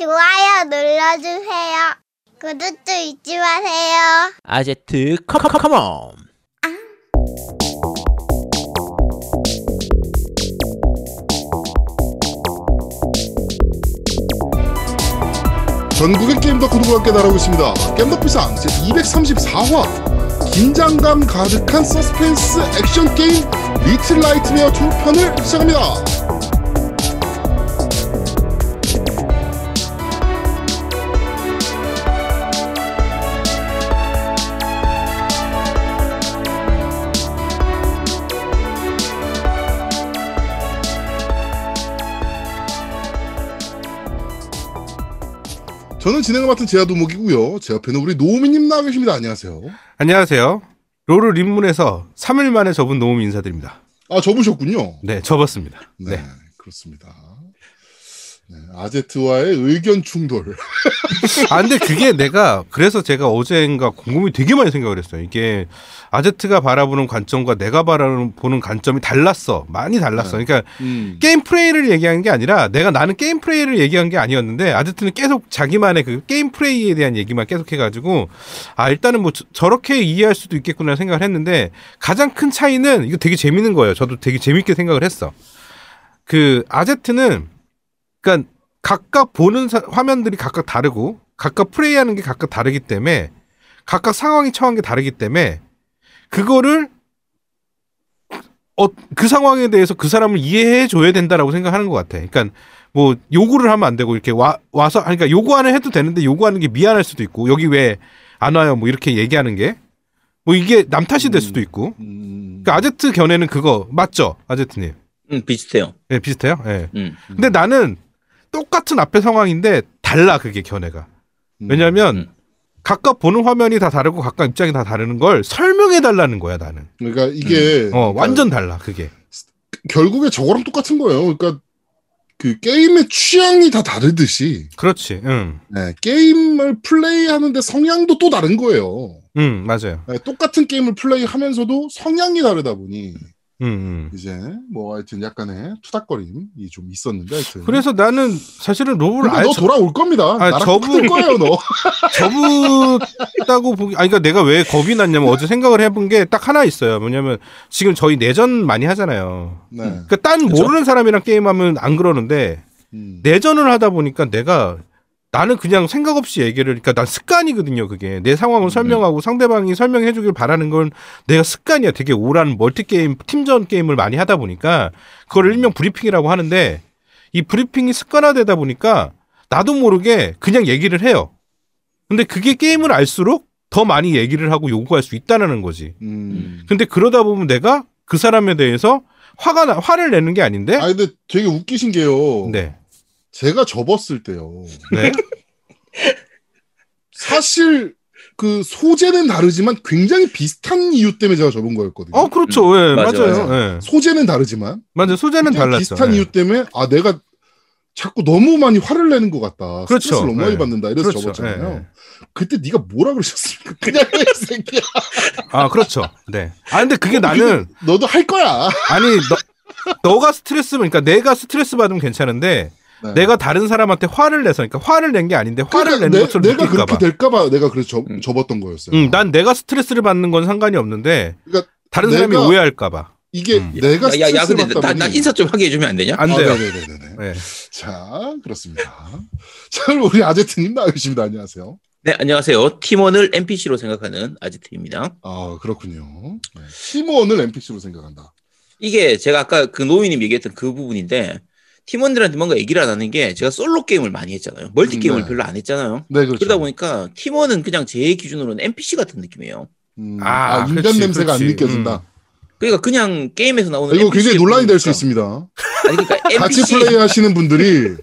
좋아요 눌러주세요. 구독도 잊지 마세요. 아제트 come come come on 전국의 게임 덕후들과 함께 날아오고 있습니다. 겜덕비상 제 234화 긴장감 가득한 서스펜스 액션 게임 Little Nightmare 2편을 시작합니다. 저는 진행을 맡은 제아도목이고요. 제 옆에는 우리 노우미님 나와 계십니다. 안녕하세요. 안녕하세요. 롤을 입문해서 3일 만에 접은 노움 인사드립니다. 아 접으셨군요. 네, 접었습니다. 네, 네. 그렇습니다. 네, 아제트와의 의견 충돌. 아, 근데 그게 내가, 그래서 제가 어제인가 곰곰이 되게 많이 생각을 했어요. 이게 아제트가 바라보는 관점과 내가 바라보는 관점이 달랐어. 많이 달랐어. 그러니까 음. 게임 플레이를 얘기한 게 아니라 내가 나는 게임 플레이를 얘기한 게 아니었는데 아제트는 계속 자기만의 그 게임 플레이에 대한 얘기만 계속 해가지고 아 일단은 뭐 저, 렇게 이해할 수도 있겠구나 생각을 했는데 가장 큰 차이는 이거 되게 재밌는 거예요. 저도 되게 재밌게 생각을 했어. 그 아제트는 그러니까 각각 보는 사- 화면들이 각각 다르고 각각 플레이하는 게 각각 다르기 때문에 각각 상황이 처한 게 다르기 때문에 그거를 어, 그 상황에 대해서 그 사람을 이해해 줘야 된다라고 생각하는 것 같아. 그러니까 뭐 요구를 하면 안 되고 이렇게 와 와서 아니, 그러니까 요구하는 해도 되는데 요구하는 게 미안할 수도 있고 여기 왜 안 와요 뭐 이렇게 얘기하는 게 뭐 이게 남 탓이 될 수도 있고. 음. 그러니까 아제트 견해는 그거 맞죠, 아제트님? 음, 비슷해요. 예, 비슷해요. 예. 음. 근데 나는 똑같은 앞에 상황인데 달라 그게 견해가. 왜냐하면 음. 각각 보는 화면이 다 다르고 각각 입장이 다 다르는 걸 설명해 달라는 거야 나는. 그러니까 이게 어 그러니까 완전 달라 그게. 결국에 저거랑 똑같은 거예요. 그러니까 그 게임의 취향이 다 다르듯이 그렇지. 응. 네, 게임을 플레이하는데 성향도 또 다른 거예요. 응 맞아요. 네, 똑같은 게임을 플레이하면서도 성향이 다르다 보니 응. 응. 이제 뭐 하여튼 약간의 투닥거림이 좀 있었는데 하여튼 그래서 나는 사실은 로브를 근데 아예 너 돌아올 겁니다. 아, 똑같을 거예요, 너. 접었다고 보기. 아니 그러니까 내가 왜 겁이 났냐면 어제 생각을 해본 게 딱 하나 있어요. 뭐냐면 지금 저희 내전 많이 하잖아요. 네. 그러니까 딴 모르는 사람이랑 게임하면 안 그러는데 음. 내전을 하다 보니까 내가 나는 그냥 생각 없이 얘기를 그러니까 난 습관이거든요 그게. 내 상황을 설명하고 상대방이 설명해 주길 바라는 건 내가 습관이야. 되게 오랜 멀티 게임 팀전 게임을 많이 하다 보니까 그걸 일명 브리핑이라고 하는데 이 브리핑이 습관화되다 보니까 나도 모르게 그냥 얘기를 해요. 근데 그게 게임을 알수록 더 많이 얘기를 하고 요구할 수 있다는 거지. 음. 근데 그러다 보면 내가 그 사람에 대해서 화가 나 화를 내는 게 아닌데 아 근데 되게 웃기신 게요. 네 제가 접었을 때요. 네. 사실 그 소재는 다르지만 굉장히 비슷한 이유 때문에 제가 접은 거였거든요. 어, 그렇죠. 예, 맞아, 맞아요. 맞아. 예. 소재는 다르지만 맞아요. 소재는 달랐죠. 비슷한 예. 이유 때문에 아 내가 자꾸 너무 많이 화를 내는 것 같다. 그렇죠. 스트레스를 너무 많이 네. 받는다. 이래서 그렇죠. 접었잖아요. 예, 예. 그때 네가 뭐라 그러셨습니까? 그냥 해, 이 새끼야. 아, 그렇죠. 네. 아, 근데 그게 나는, 너도 할 거야. 아니, 너, 너가 스트레스, 그러니까 내가 스트레스 받으면 괜찮은데, 네. 내가 다른 사람한테 화를 내서, 그러니까 화를 낸 게 아닌데, 화를 그러니까 내는 내, 것처럼 내가 느낄까봐. 그렇게 될까봐 내가 그래서 접, 음. 접었던 거였어요. 응, 난 내가 스트레스를 받는 건 상관이 없는데, 그러니까 다른 사람이 오해할까봐. 이게 음. 내가 야, 야, 야, 스트레스를 근데 나, 받다 나 인사 좀 하게 해주면 안 되냐? 안 아, 돼요. 네네네네. 네. 자, 그렇습니다. 자, 우리 아제트님 나와 계십니다. 안녕하세요. 네, 안녕하세요. 팀원을 NPC로 생각하는 아지트입니다. 아, 그렇군요. 네. 팀원을 NPC로 생각한다. 이게 제가 아까 그 노미님 얘기했던 그 부분인데, 팀원들한테 뭔가 얘기를 안 하는 게 제가 솔로 게임을 많이 했잖아요. 멀티 게임을 네. 별로 안 했잖아요. 네, 그렇죠. 그러다 보니까 팀원은 그냥 제 기준으로는 NPC 같은 느낌이에요. 음, 아, 아, 인간 그렇지, 냄새가 그렇지. 안 느껴진다. 그러니까 그냥 게임에서 나오는 아, 이거 굉장히 논란이 될 수 있습니다. 아니 그러니까 같이 플레이 하시는 분들이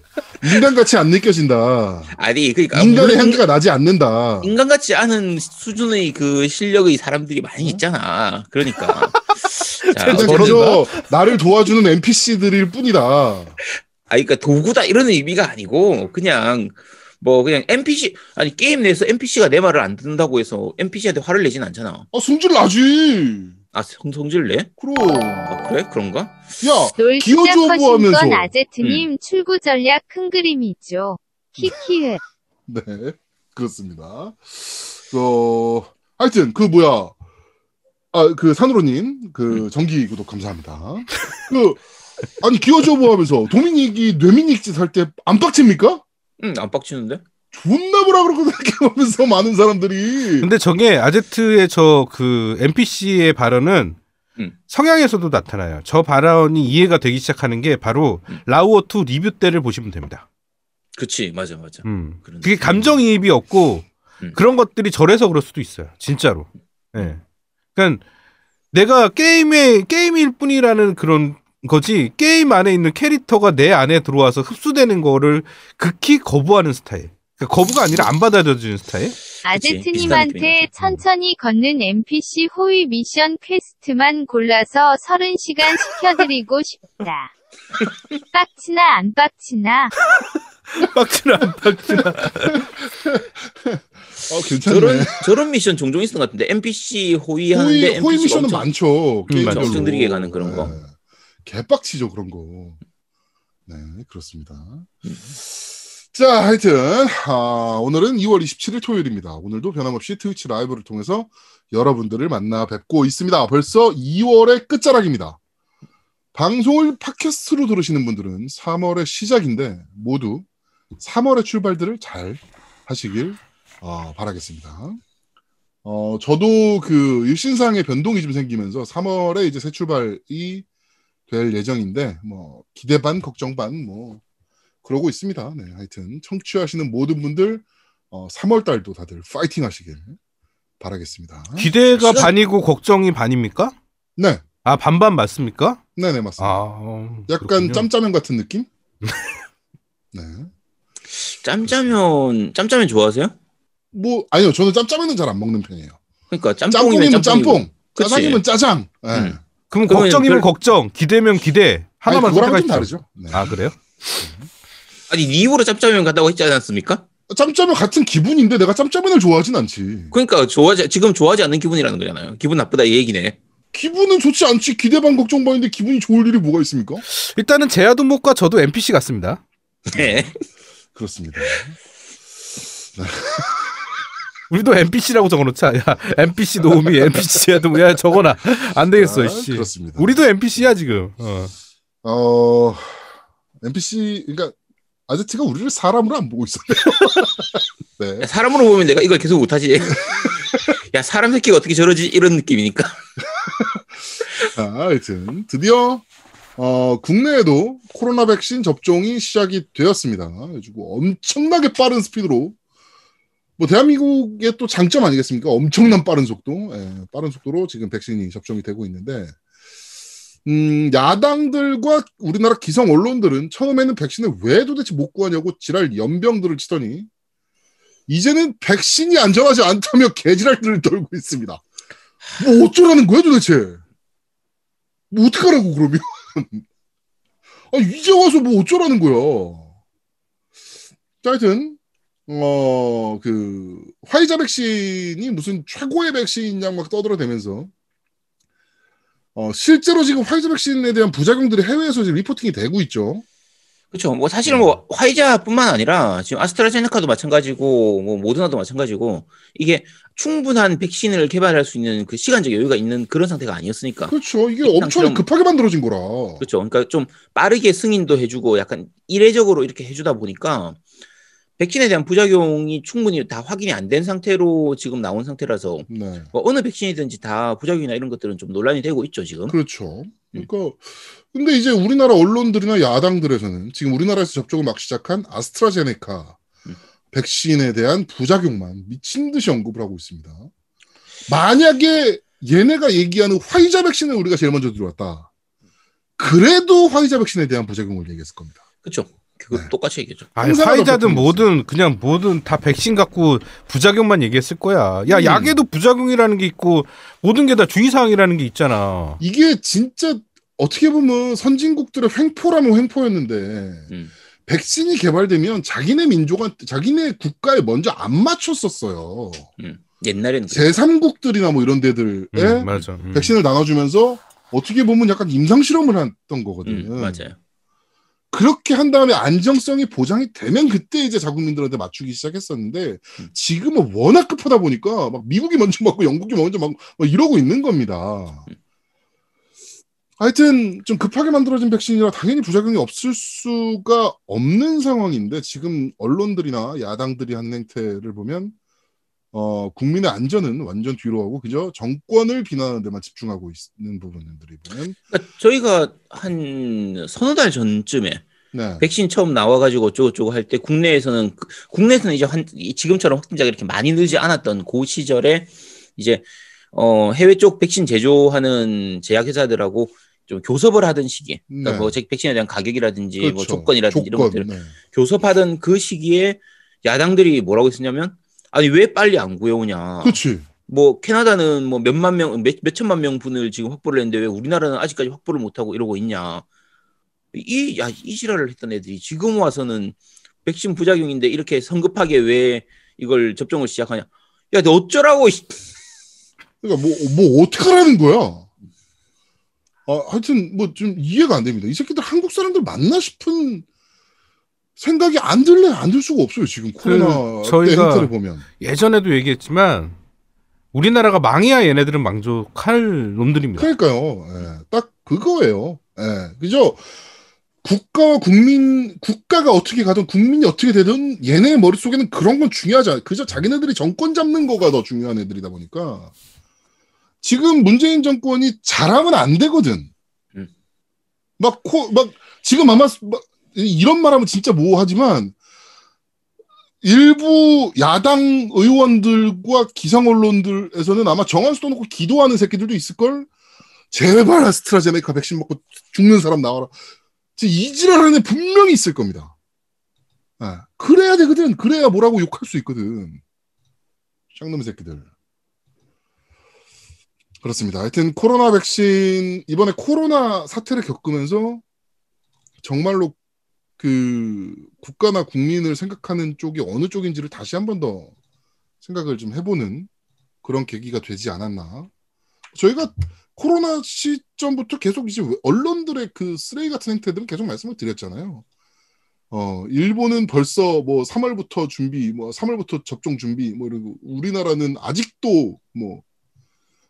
인간같이 안 느껴진다. 아니 그러니까 인간의 물론 향기가 나지 않는다. 인간 같지 않은 수준의 그 실력의 사람들이 많이 있잖아. 그러니까. 자, 그저 나를 도와주는 NPC들일 뿐이다. 아, 그러니까 도구다 이런 의미가 아니고 그냥 뭐 그냥 NPC 아니 게임 내에서 NPC가 내 말을 안 듣는다고 해서 NPC한테 화를 내진 않잖아. 아, 승질 나지. 아 성, 성질 내? 그럼. 아, 그래 그런가? 야, 시작하신 보하면서. 건 아제트님 출구 전략 큰 그림이죠. 키키을. 네, 그렇습니다. 어, 하여튼, 그, 뭐야. 아, 그, 산으로님, 그, 정기 구독 감사합니다. 그, 아니, 기어저버 하면서 도미닉이 뇌미닉 짓할때안 빡칩니까? 응, 안 빡치는데? 존나 뭐라 그러고 생각하면서 많은 사람들이. 근데 저게 아제트의 저 그 NPC의 발언은 음. 성향에서도 나타나요. 저 발언이 이해가 되기 시작하는 게 바로 음. 라우어 2 리뷰 때를 보시면 됩니다. 그치, 맞아, 맞아. 음. 그런 그게. 감정이입이 없고 음. 그런 것들이 저래서 그럴 수도 있어요. 진짜로. 예. 그러니까 내가 게임은 게임일 뿐이라는 그런 거지 게임 안에 있는 캐릭터가 내 안에 들어와서 흡수되는 거를 극히 거부하는 스타일. 그러니까 거부가 아니라 안 받아들여주는 스타일. 아제트님한테. 천천히 걷는 NPC 호위 미션 quest만 골라서 30시간 시켜드리고 싶다. 빡치나 안 빡치나? 빡치나 안 빡치나. 어, 괜찮네. 저런, 저런 미션 종종 있었던 것 같은데, NPC 호위하는데 NPC가 호의 미션은 엄청 많죠. 엄청 느리게 가는 그런 거. 네. 개빡치죠, 그런 거. 네, 그렇습니다. 자, 하여튼, 아, 오늘은 2월 27일 토요일입니다. 오늘도 변함없이 트위치 라이브를 통해서 여러분들을 만나 뵙고 있습니다. 벌써 2월의 끝자락입니다. 방송을 팟캐스트로 들으시는 분들은 3월의 시작인데 모두 3월의 출발들을 잘 하시길 어, 바라겠습니다. 어, 저도 그 일신상의 변동이 좀 생기면서 3월에 이제 새 출발이 될 예정인데 뭐 기대 반 걱정 반뭐 그러고 있습니다. 네, 하여튼 청취하시는 모든 분들 어, 3월 달도 다들 파이팅 하시길 바라겠습니다. 기대가 시간- 반이고 걱정이 반입니까? 네, 아 반반 맞습니까? 네, 네 맞습니다. 아 어, 약간 그렇군요. 짬짜면 같은 느낌? 네. 짬짜면, 짬짜면 좋아하세요? 뭐 아니요, 저는 짬짜면은 잘 안 먹는 편이에요. 그러니까 짬뽕이면. 짬뽕. 짜장이면 짜장. 네. 음. 그럼 걱정이면 별- 걱정, 기대면 기대 아니, 하나만 그거랑 좀. 다르죠. 네. 아 그래요? 아니, 니 입으로 짬짜면 간다고 했지 않았습니까? 짬짜면 같은 기분인데 내가 짬짜면을 좋아하진 않지. 그러니까 좋아하지, 지금 좋아하지 않는 기분이라는 거잖아요. 기분 나쁘다 이 얘기네. 기분은 좋지 않지. 기대 반 걱정 반인데 기분이 좋을 일이 뭐가 있습니까? 일단은 제아도목과 저도 NPC 같습니다. 네. 그렇습니다. 우리도 NPC라고 적어놓자. 야 NPC 노우미, NPC 제아도목. 야 적어놔. 안 되겠어. 아, 씨. 그렇습니다. 우리도 NPC야 지금. 어. 어 NPC 그러니까 아제트가 우리를 사람으로 안 보고 있어요. 네. 야, 사람으로 보면 내가 이걸 계속 못하지. 야, 사람 새끼가 어떻게 저러지? 이런 느낌이니까. 자, 하여튼 드디어 어, 국내에도 코로나 백신 접종이 시작이 되었습니다. 그래가지고 엄청나게 빠른 스피드로 뭐 대한민국의 또 장점 아니겠습니까? 엄청난 빠른 속도, 예, 빠른 속도로 지금 백신이 접종이 되고 있는데 음, 야당들과 우리나라 기성 언론들은 처음에는 백신을 왜 도대체 못 구하냐고 지랄 연병들을 치더니 이제는 백신이 안전하지 않다며 개지랄들을 떨고 있습니다. 뭐 어쩌라는 거야 도대체? 뭐 어떡하라고 그러면? 아 이제 와서 뭐 어쩌라는 거야? 자, 하여튼 어 그 화이자 백신이 무슨 최고의 백신이냐 막 떠들어대면서 어 실제로 지금 화이자 백신에 대한 부작용들이 해외에서 지금 리포팅이 되고 있죠. 그렇죠. 뭐 사실은 뭐 화이자뿐만 아니라 지금 아스트라제네카도 마찬가지고 뭐 모더나도 마찬가지고 이게 충분한 백신을 개발할 수 있는 그 시간적 여유가 있는 그런 상태가 아니었으니까. 그렇죠. 이게 엄청 급하게 만들어진 거라. 그렇죠. 그러니까 좀 빠르게 승인도 해주고 약간 이례적으로 이렇게 해주다 보니까 백신에 대한 부작용이 충분히 다 확인이 안 된 상태로 지금 나온 상태라서 네. 뭐 어느 백신이든지 다 부작용이나 이런 것들은 좀 논란이 되고 있죠 지금. 그렇죠. 그러니까 근데 이제 우리나라 언론들이나 야당들에서는 지금 우리나라에서 접종을 막 시작한 아스트라제네카 음. 백신에 대한 부작용만 미친 듯이 언급을 하고 있습니다. 만약에 얘네가 얘기하는 화이자 백신을 우리가 제일 먼저 들어왔다. 그래도 화이자 백신에 대한 부작용을 얘기했을 겁니다. 그렇죠. 그거 네. 똑같이 얘기죠. 아니, 화이자든 뭐든 그냥 뭐든 다 백신 갖고 부작용만 얘기했을 거야. 야 음. 약에도 부작용이라는 게 있고 모든 게 다 주의사항이라는 게 있잖아. 이게 진짜 어떻게 보면 선진국들의 횡포라면 횡포였는데 음. 백신이 개발되면 자기네 민족한 자기네 국가에 먼저 안 맞췄었어요. 음. 옛날에는 그랬- 제3국들이나 뭐 이런 데들에 음, 맞아. 음. 백신을 나눠주면서 어떻게 보면 약간 임상 실험을 했던 거거든요. 음, 맞아요. 그렇게 한 다음에 안정성이 보장이 되면 그때 이제 자국민들한테 맞추기 시작했었는데 음. 지금은 워낙 급하다 보니까 막 미국이 먼저 맞고 영국이 먼저 맞고 막 이러고 있는 겁니다. 하여튼 좀 급하게 만들어진 백신이라 당연히 부작용이 없을 수가 없는 상황인데 지금 언론들이나 야당들이 하는 행태를 보면 어, 국민의 안전은 완전 뒤로 하고 그저 정권을 비난하는 데만 집중하고 있는 부분들이 보면 그러니까 저희가 한 서너 달 전쯤에 네. 백신 처음 나와가지고 어쩌고저쩌고 할 때 국내에서는 그- 국내에서는 이제 한 이- 지금처럼 확진자가 이렇게 많이 늘지 않았던 그 시절에 이제 어 해외 쪽 백신 제조하는 제약회사들하고 좀 교섭을 하던 시기에 그러니까 네. 뭐 제- 백신에 대한 가격이라든지 뭐 그렇죠. 조건이라든지 이런 조건, 것들을 네. 교섭하던 그 시기에 야당들이 뭐라고 했었냐면 아니 왜 빨리 안 구해오냐 그렇지. 뭐 캐나다는 뭐 몇만 명, 몇, 몇 천만 명 분을 지금 확보를 했는데 왜 우리나라는 아직까지 확보를 못하고 이러고 있냐. 이, 야, 이 지랄을 했던 애들이 지금 와서는 백신 부작용인데 이렇게 성급하게 왜 이걸 접종을 시작하냐. 야, 너 어쩌라고, 이 그러니까 뭐, 뭐 어떡하라는 거야. 아, 하여튼 뭐 좀 이해가 안 됩니다. 이 새끼들 한국 사람들 맞나 싶은 생각이 안 들래 안 들 수가 없어요. 지금 코로나 때 저희가- 행태를 보면. 예전에도 얘기했지만 우리나라가 망해야 얘네들은 만족할 놈들입니다. 그러니까요. 예, 딱 그거예요. 예, 그죠? 국가와 국민, 국가가 어떻게 가든 국민이 어떻게 되든 얘네 머릿속에는 그런 건 중요하지 않아. 그저 자기네들이 정권 잡는 거가 더 중요한 애들이다 보니까 지금 문재인 정권이 잘하면 안 되거든. 음. 막 코, 막 지금 아마 막 이런 말하면 진짜 모호하지만 일부 야당 의원들과 기성 언론들에서는 아마 정한수 떠놓고 기도하는 새끼들도 있을걸? 제발 아스트라제네카 백신 먹고 죽는 사람 나와라. 진짜 이지랄하는 애 분명히 있을 겁니다. 예, 그래야 되거든. 그래야 뭐라고 욕할 수 있거든. 쌍놈 새끼들. 그렇습니다. 하여튼 코로나 백신 이번에 코로나 사태를 겪으면서 정말로 그 국가나 국민을 생각하는 쪽이 어느 쪽인지를 다시 한 번 더 생각을 좀 해보는 그런 계기가 되지 않았나. 저희가 코로나 시점부터 계속 이제 언론들의 그 쓰레기 같은 행태들은 계속 말씀을 드렸잖아요. 어, 일본은 벌써 뭐 3월부터 준비, 뭐 3월부터 접종 준비, 뭐 이러고 우리나라는 아직도 뭐,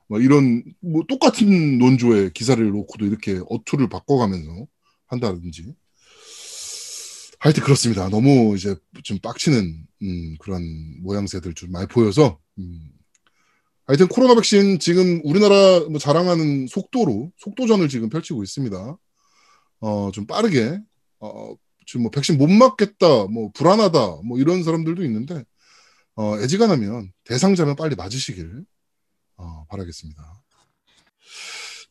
뭐 이런 뭐 똑같은 논조의 기사를 놓고도 이렇게 어투를 바꿔가면서 한다든지. 하여튼 그렇습니다. 너무 이제 좀 빡치는 음, 그런 모양새들 좀 많이 보여서 음, 하여튼 코로나 백신 지금 우리나라 뭐 자랑하는 속도로 속도전을 지금 펼치고 있습니다. 어, 좀 빠르게 어, 지금 뭐 백신 못 맞겠다, 뭐 불안하다, 뭐 이런 사람들도 있는데 어, 애지간하면 대상자면 빨리 맞으시길 어, 바라겠습니다.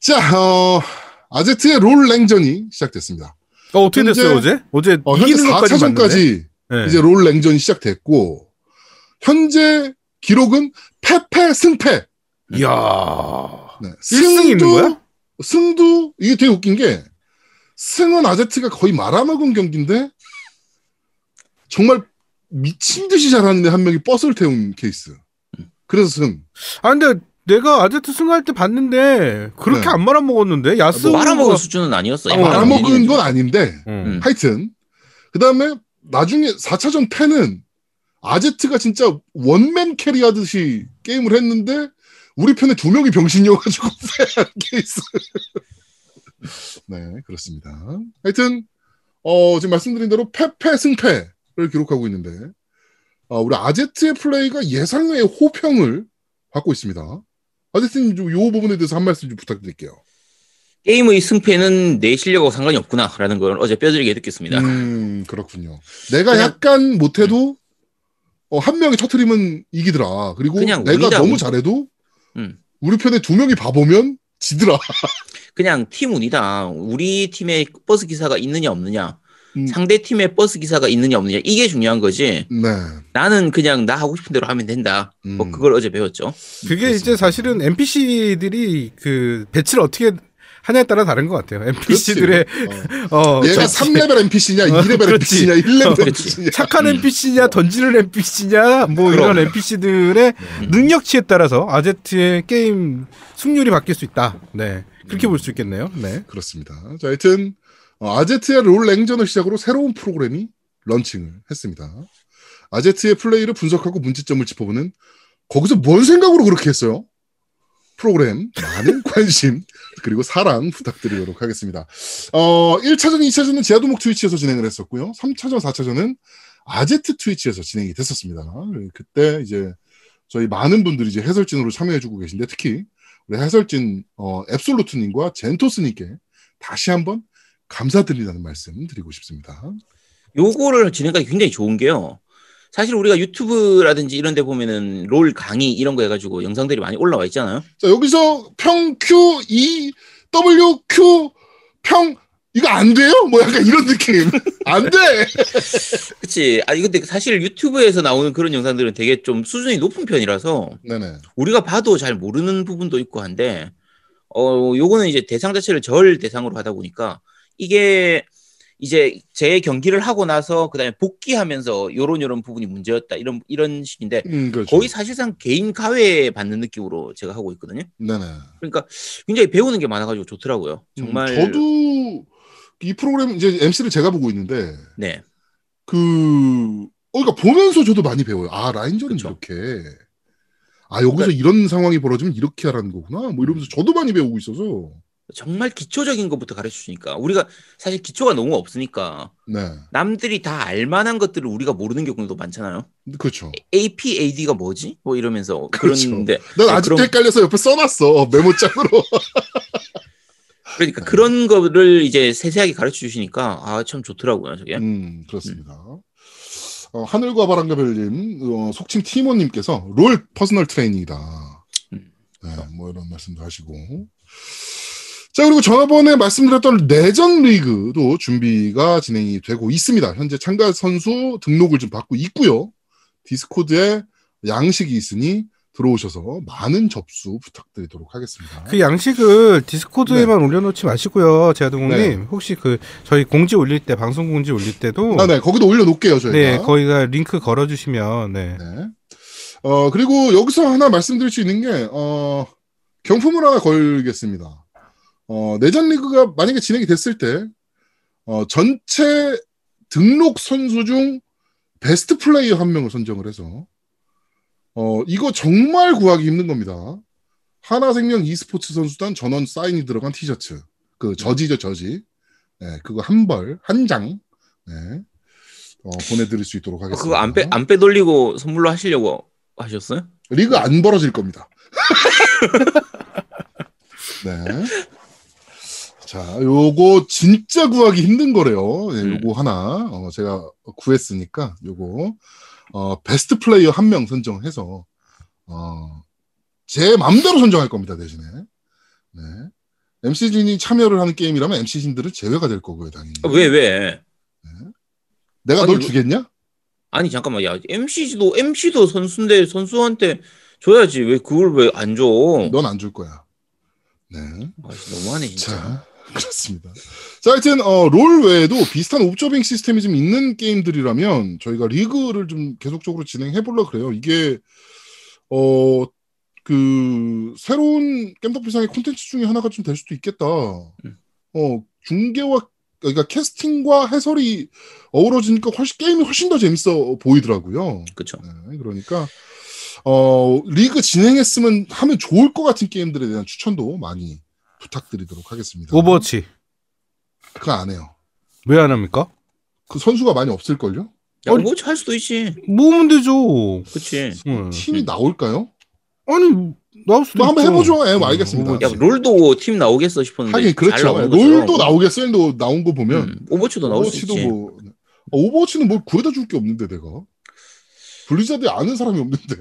자, 어, 아제트의 롤 냉전이 시작됐습니다. 어, 어떻게 됐어요 어제? 어제 어, 현재 이기는 것까지 봤는데. 4차전까지 네. 이제 롤 냉전이 시작됐고 현재 기록은 패패 승패. 이야. 네. 1승이 있는 거야? 승도 이게 되게 웃긴 게 승은 아제트가 거의 말아먹은 경기인데 정말 미친 듯이 잘하는 애 한 명이 버스를 태운 케이스. 그래서 승. 아 근데 내가 아제트 승할 때 봤는데 그렇게 네. 안 말아먹었는데 야스 뭐 말아먹은 수준은 아니었어. 어, 말아먹은 건 아닌데 음. 하여튼 그 다음에 나중에 4차전 패는 아제트가 진짜 one man carry하듯이 게임을 했는데 우리 편에 두 명이 병신이어가지고 패한 케이스. 네 그렇습니다. 하여튼 어, 지금 말씀드린 대로 패패 승패를 기록하고 있는데 어, 우리 아제트의 플레이가 예상외의 호평을 받고 있습니다. 아제트님 좀 요 부분에 대해서 한 말씀 좀 부탁드릴게요. 게임의 승패는 내 실력하고 상관이 없구나라는 걸 어제 뼈저리게 느꼈습니다. 음, 그렇군요. 내가 그냥- 약간 못해도 어, 한 명이 터트리면 이기더라. 그리고 내가 운이다, 너무 운. 잘해도 음. 우리 편에 두 명이 바보면 지더라. 그냥 팀 운이다. 우리 팀에 버스 기사가 있느냐 없느냐, 음. 상대 팀에 버스 기사가 있느냐 없느냐 이게 중요한 거지. 네. 나는 그냥 나 하고 싶은 대로 하면 된다. 뭐 음. 그걸 어제 배웠죠. 그게 이제 그렇습니다. 사실은 NPC들이 그 배치를 어떻게 하냐에 따라 다른 것 같아요. NPC들의 어, 얘가 저- 3레벨 NPC냐, 어, 2레벨 그렇지. NPC냐, 1레벨 그렇지. NPC냐. 착한 NPC냐 던지는 NPC냐 뭐 그럼. 이런 NPC들의 음. 능력치에 따라서 아제트의 게임 승률이 바뀔 수 있다. 네 그렇게 볼수 있겠네요. 네. 그렇습니다. 자, 하여튼, 어, 아제트의 롤 냉전을 시작으로 새로운 프로그램이 런칭을 했습니다. 아제트의 플레이를 분석하고 문제점을 짚어보는 거기서 뭔 생각으로 그렇게 했어요? 프로그램 많은 관심 그리고 사랑 부탁드리도록 하겠습니다. 어, 1차전, 2차전은 제아도목 트위치에서 진행을 했었고요. 3차전, 4차전은 아제트 트위치에서 진행이 됐었습니다. 그때 이제 저희 많은 분들이 이제 해설진으로 참여해주고 계신데 특히 우리 해설진 어, 앱솔루트님과 젠토스님께 다시 한번 감사드리다는 말씀 드리고 싶습니다. 요거를 진행하기 굉장히 좋은 게요. 사실 우리가 유튜브라든지 이런 데 보면은 롤 강의 이런 거 해가지고 영상들이 많이 올라와 있잖아요. 자, 여기서 평 Q, E, W, Q, 평, 이거 안 돼요? 뭐 약간 이런 느낌. 안 돼! 그치. 아니, 근데 사실 유튜브에서 나오는 그런 영상들은 되게 좀 수준이 높은 편이라서 네네. 우리가 봐도 잘 모르는 부분도 있고 한데, 어, 요거는 이제 대상 자체를 절 대상으로 하다 보니까 이게 이제 제 경기를 하고 나서 그다음에 복귀하면서 요런 요런 부분이 문제였다 이런 이런 식인데 음, 그렇죠. 거의 사실상 개인 가외 받는 느낌으로 제가 하고 있거든요. 네네. 그러니까 굉장히 배우는 게 많아가지고 좋더라고요. 음, 정말 저도 이 프로그램 이제 MC를 제가 보고 있는데 네 그 어, 그러니까 보면서 저도 많이 배워요. 아 라인전은 그쵸. 이렇게. 아 여기서 이런 상황이 벌어지면 이렇게 하라는 거구나. 뭐 이러면서 저도 많이 배우고 있어서. 정말 기초적인 것부터 가르쳐 주니까 우리가 사실 기초가 너무 없으니까 네, 남들이 다 알만한 것들을 우리가 모르는 경우도 많잖아요. 그렇죠. APAD가 뭐지? 뭐 이러면서 그렇죠. 그런데 난 네, 아직도 그런- 헷갈려서 옆에 써놨어 메모장으로. 그러니까 그런 거를 이제 세세하게 가르쳐 주시니까 아 참 좋더라고요 저게. 음 그렇습니다. 어, 하늘과 바람과 별님 어, 속칭 티모님께서 롤 personal training이다. 음. 네, 뭐 이런 말씀도 하시고. 자, 그리고 전번에 말씀드렸던 내전 리그도 준비가 진행이 되고 있습니다. 현재 참가 선수 등록을 좀 받고 있고요. 디스코드에 양식이 있으니 들어오셔서 많은 접수 부탁드리도록 하겠습니다. 그 양식을 디스코드에만 올려놓지 마시고요, 제아동님. 네. 혹시 그 저희 공지 올릴 때 방송 공지 올릴 때도 아, 네, 거기도 올려놓을게요, 저희가. 네, 거기가 링크 걸어주시면 네. 네. 어, 그리고 여기서 하나 말씀드릴 수 있는 게, 어, 경품을 하나 걸겠습니다. 어, 내전 리그가 만약에 진행이 됐을 때, 어, 전체 등록 선수 중 베스트 플레이어 한 명을 선정을 해서, 어, 이거 정말 구하기 힘든 겁니다. 하나생명 e스포츠 선수단 전원 사인이 들어간 티셔츠. 그 저지죠, 저지. 네, 그거 한 벌, 한 장, 네, 어, 보내드릴 수 있도록 하겠습니다. 그거 안 빼 안 빼돌리고 선물로 하시려고 하셨어요? 리그 안 벌어질 겁니다. 네. 자, 요거 진짜 구하기 힘든 거래요. 네, 음. 요거 하나 어, 제가 구했으니까 요거 어, 베스트 플레이어 한 명 선정해서 어, 제 맘대로 선정할 겁니다 대신에. 네. MC진이 참여를 하는 게임이라면 MC진들은 제외가 될 거고요 당연히. 아, 왜 왜? 내가 아니, 널 뭐- 주겠냐? 아니 잠깐만 야 MC도 MC도 선수인데 선수한테 줘야지 왜 그걸 왜 안 줘? 넌 안 줄 거야. 네. 아, 너무하네 진짜. 자, 그렇습니다. 자, 하여튼, 어, 롤 외에도 비슷한 옵저빙 시스템이 좀 있는 게임들이라면 저희가 리그를 좀 계속적으로 진행해 보려고 그래요. 이게, 어, 그, 새로운 겜덕비상의 콘텐츠 중에 하나가 좀 될 수도 있겠다. 음. 어, 중계와, 그러니까 캐스팅과 해설이 어우러지니까 훨씬, 게임이 훨씬 더 재밌어 보이더라고요. 그렇죠. 네, 그러니까 어 리그 진행했으면 하면 좋을 것 같은 게임들에 대한 추천도 많이 부탁드리도록 하겠습니다. 오버워치 그거 안 해요. 왜 안 합니까? 그 선수가 많이 없을 걸요? 야, 아니- 뭐할 수도 있지. 모으면 되죠. 그렇지. 응. 팀이 나올까요? 아니 나올 수도 뭐 한번. 해보죠. 예, 뭐 응, 알겠습니다. 오버워치. 야 롤도 팀 나오겠어 싶었는데 하긴 잘 그렇죠. 롤도 나오겠어요. 도 나온 거 보면 음, 오버워치도 나올 수 오버워치도 있지. 뭐 어, 오버워치는 뭘 구해다 줄 게 없는데 내가 블리자드에 아는 사람이 없는데.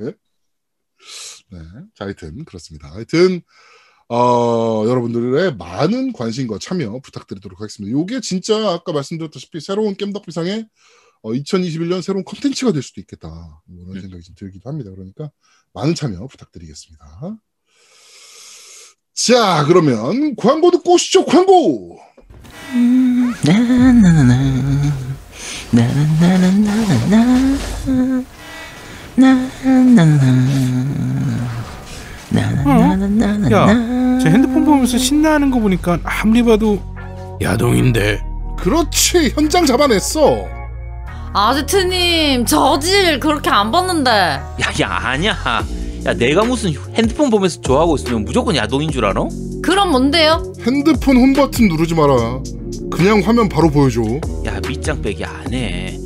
네, 자 하여튼 그렇습니다. 하여튼 어, 여러분들의 많은 관심과 참여 부탁드리도록 하겠습니다. 이게 진짜 아까 말씀드렸다시피 새로운 겜덕비상의 어, 2021년 새로운 컨텐츠가 될 수도 있겠다. 이런 음. 생각이 좀 들기도 합니다. 그러니까 많은 참여 부탁드리겠습니다. 자, 그러면 광고 듣고 오시죠. 광고. 야, 제 핸드폰 보면서 신나는 거 보니까 아무리 봐도 야동인데 그렇지 현장 잡아냈어. 아제트님 저질 그렇게 안 봤는데 야야 아니야. 야 내가 무슨 핸드폰 보면서 좋아하고 있으면 무조건 야동인 줄 알아? 그럼 뭔데요? 핸드폰 홈 버튼 누르지 마라. 그냥 화면 바로 보여줘. 야 밑장 빼기 안 해.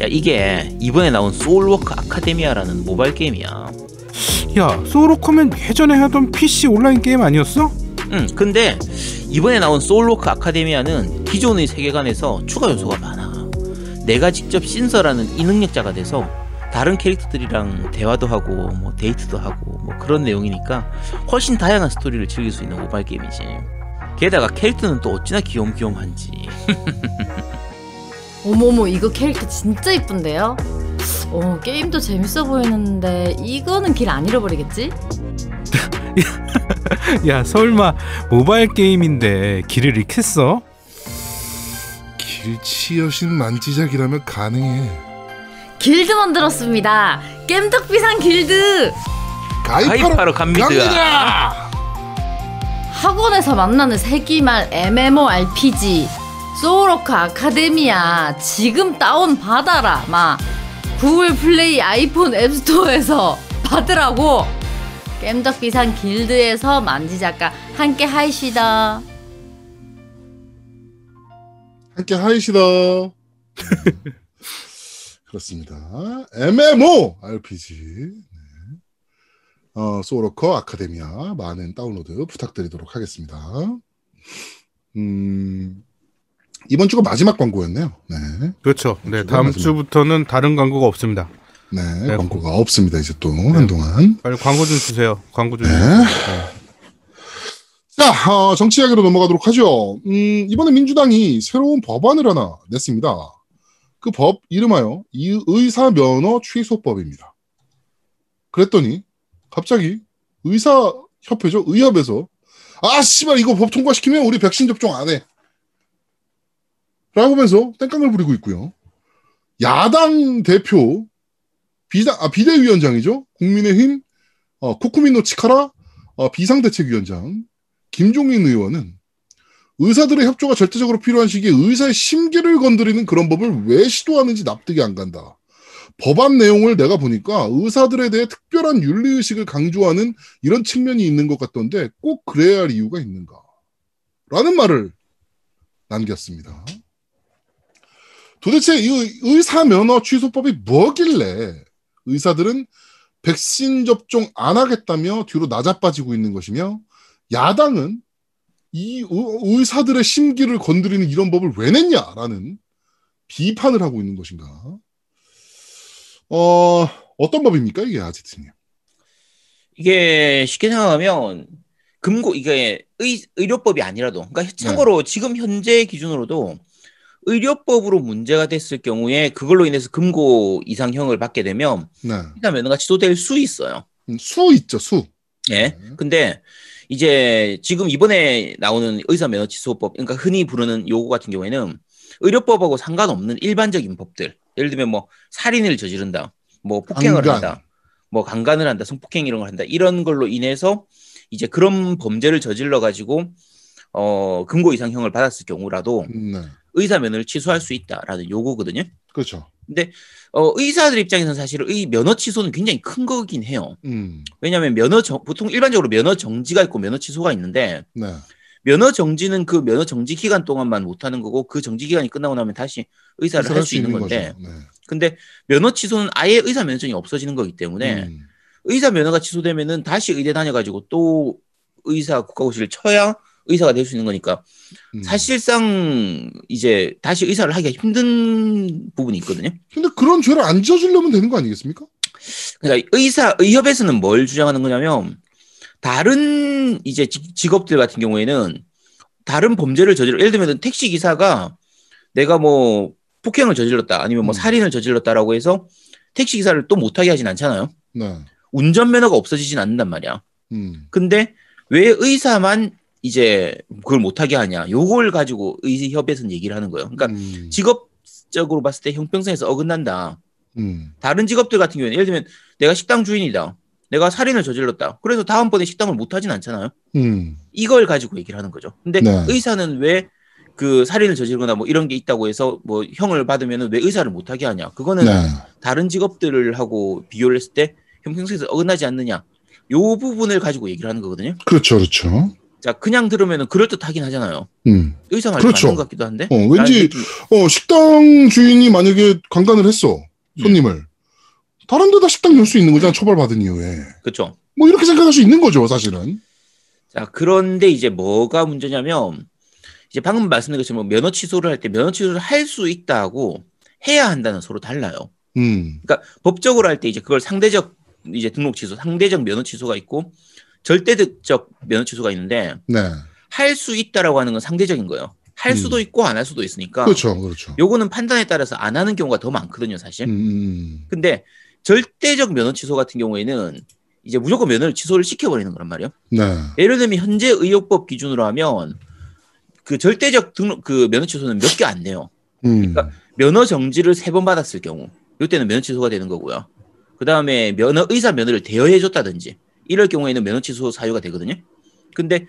야 이게 이번에 나온 소울워크 아카데미아라는 모바일 게임이야. 야 소울워크면 예전에 하던 PC 온라인 게임 아니었어? 응, 근데 이번에 나온 소울워크 아카데미아는 기존의 세계관에서 추가 요소가 많아. 내가 직접 신설하는 이능력자가 돼서 다른 캐릭터들이랑 대화도 하고 뭐 데이트도 하고 뭐 그런 내용이니까 훨씬 다양한 스토리를 즐길 수 있는 모바일 게임이지. 게다가 캐릭터는 또 어찌나 귀염귀염한지. 어머머 이거 캐릭터 진짜 이쁜데요? 어 게임도 재밌어 보이는데 이거는 길 안 잃어버리겠지? 야 설마 모바일 게임인데 길을 잃겠어? 길치 여신 만지작이라면 가능해. 길드 만들었습니다 겜덕비상 길드 가입하러, 가입하러 갑니다. 갑니다. 학원에서 만나는 세기말 MMORPG 소울워크 아카데미아 지금 다운 받아라 마 구글 플레이 아이폰 앱스토어에서 받으라고 겜덕비상 길드에서 만지작가 함께 하이시다 함께 하이시다. 그렇습니다. MMO RPG. 네. 어, 소울워커 아카데미아 많은 다운로드 부탁드리도록 하겠습니다. 음, 이번 주가 마지막 광고였네요. 네. 그렇죠. 네 다음 맞습니다. 주부터는 다른 광고가 없습니다. 네, 네. 광고가 없습니다. 이제 또 한동안. 빨리 광고 좀 주세요. 광고 좀. 네. 자, 어, 정치 이야기로 넘어가도록 하죠. 음, 이번에 민주당이 새로운 법안을 하나 냈습니다. 그 법 이름하여 이 의사 면허 취소법입니다. 그랬더니 갑자기 의사 협회죠 의협에서 아 씨발 이거 법 통과시키면 우리 백신 접종 안 해. 라고 하면서 땡깡을 부리고 있고요. 야당 대표 비상 아 비대위원장이죠 국민의힘 어, 코쿠미노 치카라 어, 비상대책위원장 김종인 의원은 의사들의 협조가 절대적으로 필요한 시기에 의사의 심기를 건드리는 그런 법을 왜 시도하는지 납득이 안 간다. 법안 내용을 내가 보니까 의사들에 대해 특별한 윤리의식을 강조하는 이런 측면이 있는 것 같던데 꼭 그래야 할 이유가 있는가? 라는 말을 남겼습니다. 도대체 이 의사 면허 취소법이 뭐길래 의사들은 백신 접종 안 하겠다며 뒤로 낮아빠지고 있는 것이며 야당은 이 의- 의사들의 심기를 건드리는 이런 법을 왜 냈냐라는 비판을 하고 있는 것인가? 어, 어떤 법입니까, 이게 아지트님? 이게 쉽게 생각하면 금고 이게 의, 의료법이 아니라도 그러니까 참고로 지금 현재 기준으로도 의료법으로 문제가 됐을 경우에 그걸로 인해서 금고 이상형을 받게 되면 네. 일단 면허가 취소될 수 있어요. 음, 수 있죠, 수. 예. 네. 근데 이제 지금 이번에 나오는 의사 면허 취소법, 그러니까 흔히 부르는 요구 같은 경우에는 의료법하고 상관없는 일반적인 법들. 예를 들면 뭐 살인을 저지른다, 뭐 폭행을 강간. 한다, 뭐 강간을 한다, 성폭행 이런 걸 한다. 이런 걸로 인해서 이제 그런 범죄를 저질러 가지고 어 금고 이상형을 받았을 경우라도 네. 의사 면허를 취소할 수 있다라는 요구거든요. 그렇죠. 어 의사들 입장에서는 사실 의 면허 취소는 굉장히 큰 거긴 해요. 음, 왜냐하면 면허 정, 보통 일반적으로 면허 정지가 있고 면허 취소가 있는데 네. 면허 정지는 그 면허 정지 기간 동안만 못 하는 거고 그 정지 기간이 끝나고 나면 다시 의사를 할 수 있는 건데. 네. 근데 면허 취소는 아예 의사 면허증이 없어지는 거기 때문에 음, 의사 면허가 취소되면은 다시 의대 다녀가지고 또 의사 국가고시를 쳐야 의사가 될 수 있는 거니까 음. 사실상 이제 다시 의사를 하기가 힘든 부분이 있거든요. 근데 그런 죄를 안 저지르면 되는 거 아니겠습니까? 그러니까 의사 의협에서는 뭘 주장하는 거냐면 다른 이제 직- 직업들 같은 경우에는 다른 범죄를 저질러 예를 들면 택시 기사가 내가 뭐 폭행을 저질렀다 아니면 뭐 음. 살인을 저질렀다라고 해서 택시 기사를 또 못하게 하진 않잖아요. 네. 운전면허가 없어지진 않는단 말이야. 음, 근데 왜 의사만 이제 그걸 못하게 하냐? 요걸 가지고 의협에서는 얘기를 하는 거예요. 그러니까 음, 직업적으로 봤을 때 형평성에서 어긋난다. 음, 다른 직업들 같은 경우에는 예를 들면 내가 식당 주인이다. 내가 살인을 저질렀다. 그래서 다음번에 식당을 못 하진 않잖아요. 음, 이걸 가지고 얘기를 하는 거죠. 근데 네. 의사는 왜 그 살인을 저지르거나 뭐 이런 게 있다고 해서 뭐 형을 받으면 왜 의사를 못 하게 하냐? 그거는 네. 다른 직업들을 하고 비교를 했을 때 형평성에서 어긋나지 않느냐? 요 부분을 가지고 얘기를 하는 거거든요. 그렇죠, 그렇죠. 자, 그냥 들으면은 그럴 듯하긴 하잖아요. 음. 의사 말이 그렇죠. 맞는 것 같기도 한데. 어, 왠지 어, 식당 주인이 만약에 강간을 했어. 손님을. 다른 데다 식당 열 수 있는 거잖아. 처벌받은 이후에. 그렇죠. 뭐 이렇게 생각할 수 있는 거죠, 사실은. 자, 그런데 이제 뭐가 문제냐면 이제 방금 말씀드린 것처럼 면허 취소를 할 때 면허 취소를 할 수 있다고 해야 한다는 서로 달라요. 음. 그러니까 법적으로 할 때 이제 그걸 상대적 이제 등록 취소, 상대적 면허 취소가 있고 절대적 면허 취소가 있는데 네. 할수 있다라고 하는 건 상대적인 거예요. 할 음. 수도 있고 안 할 수도 있으니까 그렇죠, 그렇죠. 요거는 판단에 따라서 안 하는 경우가 더 많거든요, 사실. 음, 음, 근데 절대적 면허 취소 같은 경우에는 이제 무조건 면허를 취소를 시켜버리는 거란 말이에요. 네. 예를 들면 현재 의료법 기준으로 하면 그 절대적 등록 그 면허 취소는 몇 개 안 돼요. 음. 그러니까 면허 정지를 세 번 받았을 경우 이때는 면허 취소가 되는 거고요. 그 다음에 면허 의사 면허를 대여해줬다든지 이럴 경우에는 면허 취소 사유가 되거든요. 근데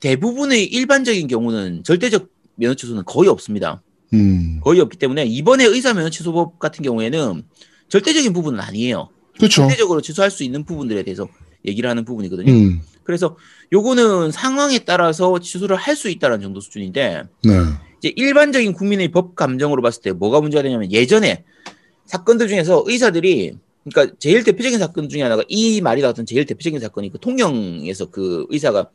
대부분의 일반적인 경우는 절대적 면허 취소는 거의 없습니다. 음. 거의 없기 때문에 이번에 의사 면허 취소법 같은 경우에는 절대적인 부분은 아니에요. 그렇죠. 절대적으로 취소할 수 있는 부분들에 대해서 얘기를 하는 부분이거든요. 음. 그래서 요거는 상황에 따라서 취소를 할 수 있다는 정도 수준인데 네. 이제 일반적인 국민의 법 감정으로 봤을 때 뭐가 문제가 되냐면 예전에 사건들 중에서 의사들이 그러니까 제일 대표적인 사건 중에 하나가 이 말이 나왔던 제일 대표적인 사건이 그 통영에서 그 의사가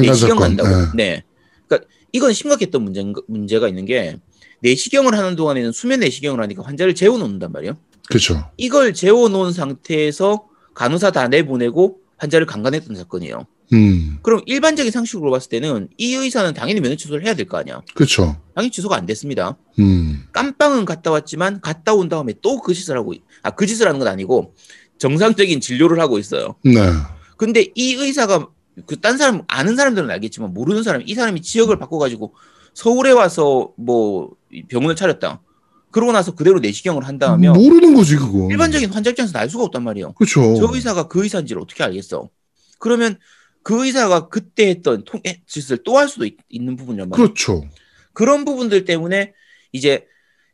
내시경. 간다고. 네. 네. 그러니까 이건 심각했던 문제, 문제가 있는 게 내시경을 하는 동안에는 수면 내시경을 하니까 환자를 재워놓는단 말이에요. 그렇죠. 이걸 재워놓은 상태에서 간호사 다 내보내고 환자를 강간했던 사건이에요. 음. 그럼 일반적인 상식으로 봤을 때는 이 의사는 당연히 면허 취소를 해야 될 거 아니야. 그렇죠. 당연히 취소가 안 됐습니다. 음. 깜빵은 갔다 왔지만 갔다 온 다음에 또 그 짓을 하고 아 그 짓을 하는 건 아니고 정상적인 진료를 하고 있어요. 네. 근데 이 의사가 그 딴 사람 아는 사람들은 알겠지만 모르는 사람 이 사람이 지역을 바꿔 가지고 서울에 와서 뭐 병원을 차렸다. 그러고 나서 그대로 내시경을 한다 하면 모르는 거지 그거. 일반적인 환자 입장에서 알 수가 없단 말이에요. 그렇죠. 저 의사가 그 의사인지를 어떻게 알겠어? 그러면 그 의사가 그때 했던 통 에, 짓을 또 할 수도 있, 는 부분이란 말이에요. 그렇죠. 그런 부분들 때문에 이제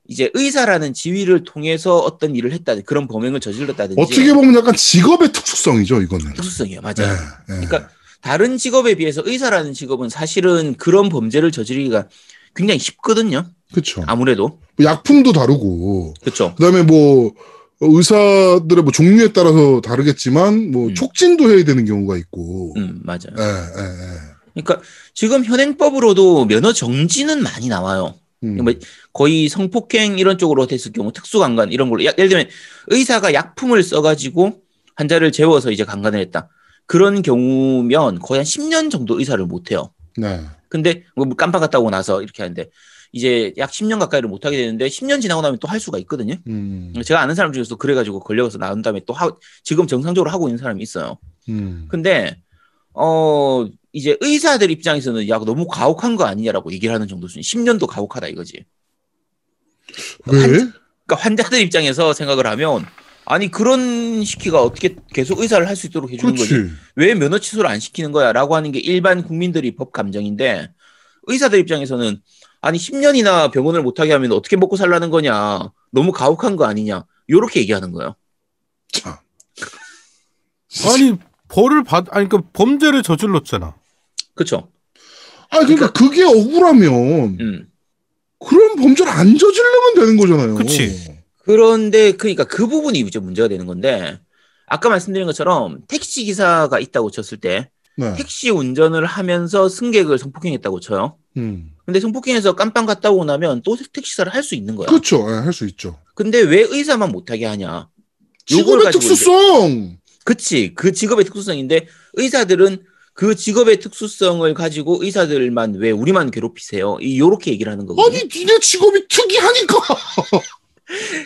이제 의사라는 지위를 통해서 어떤 일을 했다든 그런 범행을 저질렀다든지 어떻게 보면 약간 직업의 특수성이죠 이거는. 특수성이에요, 네. 맞아요. 네. 그러니까 다른 직업에 비해서 의사라는 직업은 사실은 그런 범죄를 저지르기가 굉장히 쉽거든요. 그렇죠. 아무래도 뭐 약품도 다르고 그렇죠. 그다음에 뭐 의사들의 뭐 종류에 따라서 다르겠지만 뭐 음. 촉진도 해야 되는 경우가 있고. 음 맞아요. 예, 예, 예. 그러니까 지금 현행법으로도 면허 정지는 많이 나와요. 음. 뭐 거의 성폭행 이런 쪽으로 됐을 경우 특수강간 이런 걸로 야- 예를 들면 의사가 약품을 써가지고 환자를 재워서 이제 강간을 했다. 그런 경우면 거의 한 10년 정도 의사를 못 해요. 네. 근데 뭐 깜빡 갔다 오고 나서 이렇게 하는데 이제 약 10년 가까이를 못 하게 되는데 10년 지나고 나면 또 할 수가 있거든요. 음. 제가 아는 사람 중에서 그래가지고 걸려서 나온 다음에 또 하, 지금 정상적으로 하고 있는 사람이 있어요. 음. 근데 어 이제 의사들 입장에서는 야 너무 가혹한 거 아니냐라고 얘기를 하는 정도 수준. 10년도 가혹하다 이거지. 왜? 그러니까 환자들 입장에서 생각을 하면 아니 그런 시키가 어떻게 계속 의사를 할 수 있도록 해주는 거지 그렇지. 왜 면허 취소를 안 시키는 거야라고 하는 게 일반 국민들이 법 감정인데 의사들 입장에서는 아니 10년이나 병원을 못 하게 하면 어떻게 먹고 살라는 거냐 너무 가혹한 거 아니냐 요렇게 얘기하는 거예요. 참. 아니 벌을 받 아니 그러니까 범죄를 저질렀잖아. 그렇죠? 아 그러니까 그게 억울하면 음. 그런 범죄를 안 저지르면 되는 거잖아요. 그치. 그런데 그러니까 그 부분이 이제 문제가 되는 건데 아까 말씀드린 것처럼 택시 기사가 있다고 쳤을 때 네. 택시 운전을 하면서 승객을 성폭행했다고 쳐요. 음. 근데 성폭행해서 깜빵 갔다 오고 나면 또 택시사를 할 수 있는 거야. 그렇죠. 할수 있죠. 근데 왜 의사만 못하게 하냐? 직업의 특수성. 그치. 그 직업의 특수성인데 의사들은 그 직업의 특수성을 가지고 의사들만 왜 우리만 괴롭히세요? 이 요렇게 얘기를 하는 거거든요. 아니 니네 직업이 특이하니까.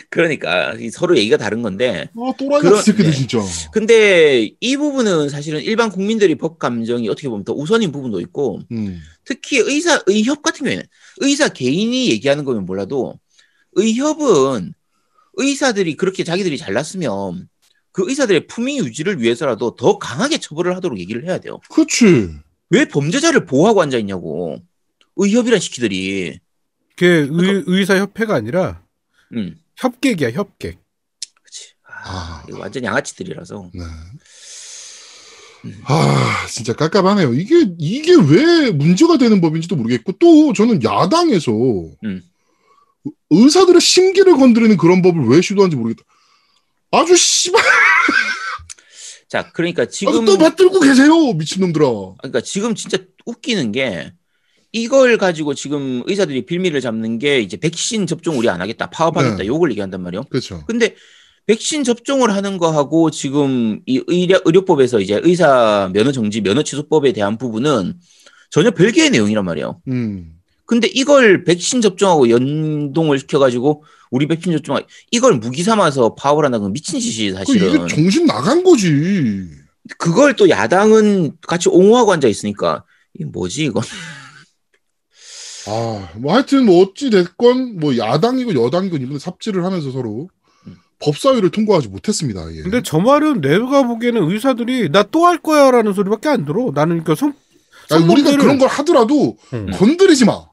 그러니까 이 서로 얘기가 다른 건데 아 또라이 그런- 같은 새끼들 네. 진짜. 근데 이 부분은 사실은 일반 국민들이 법 감정이 어떻게 보면 더 우선인 부분도 있고 음. 특히 의사 의협 같은 경우에는 의사 개인이 얘기하는 거면 몰라도 의협은 의사들이 그렇게 자기들이 잘났으면 그 의사들의 품위 유지를 위해서라도 더 강하게 처벌을 하도록 얘기를 해야 돼요. 그렇지. 왜 범죄자를 보호하고 앉아 있냐고. 의협이란 시키들이 그게 의, 의사 협회가 아니라 음, 협객이야 협객. 그렇지. 아. 아, 이거 완전 양아치들이라서. 네. 아, 진짜 깝깝하네요. 이게, 이게 왜 문제가 되는 법인지도 모르겠고, 또 저는 야당에서 음. 의사들의 심기를 건드리는 그런 법을 왜 시도하는지 모르겠다. 아주 씨발, 자, 그러니까 지금 또 받들고 계세요, 미친놈들아. 그러니까 지금 진짜 웃기는 게 이걸 가지고 지금 의사들이 빌미를 잡는 게 이제 백신 접종 우리 안 하겠다, 파업하겠다, 네. 요걸 얘기한단 말이에요. 그렇죠. 근데 백신 접종을 하는 거하고 지금 이 의료, 의료법에서 이제 의사 면허 정지, 면허 취소법에 대한 부분은 전혀 별개의 내용이란 말이에요. 음. 근데 이걸 백신 접종하고 연동을 시켜가지고 우리 백신 접종 이걸 무기 삼아서 파업을 한다는 건 미친 짓이 그 사실은. 이게 정신 나간 거지. 그걸 또 야당은 같이 옹호하고 앉아 있으니까 이게 뭐지 이건? 아, 뭐 하여튼 뭐 어찌 됐건 뭐 야당이고 여당이고 이번에 삽질을 하면서 서로 음. 법사위를 통과하지 못했습니다. 예. 근데 저 말은 내가 보기에는 의사들이 나 또 할 거야라는 소리밖에 안 들어. 나는 그러니까 성 아니, 우리가 그런 걸 하더라도 응. 건드리지 마.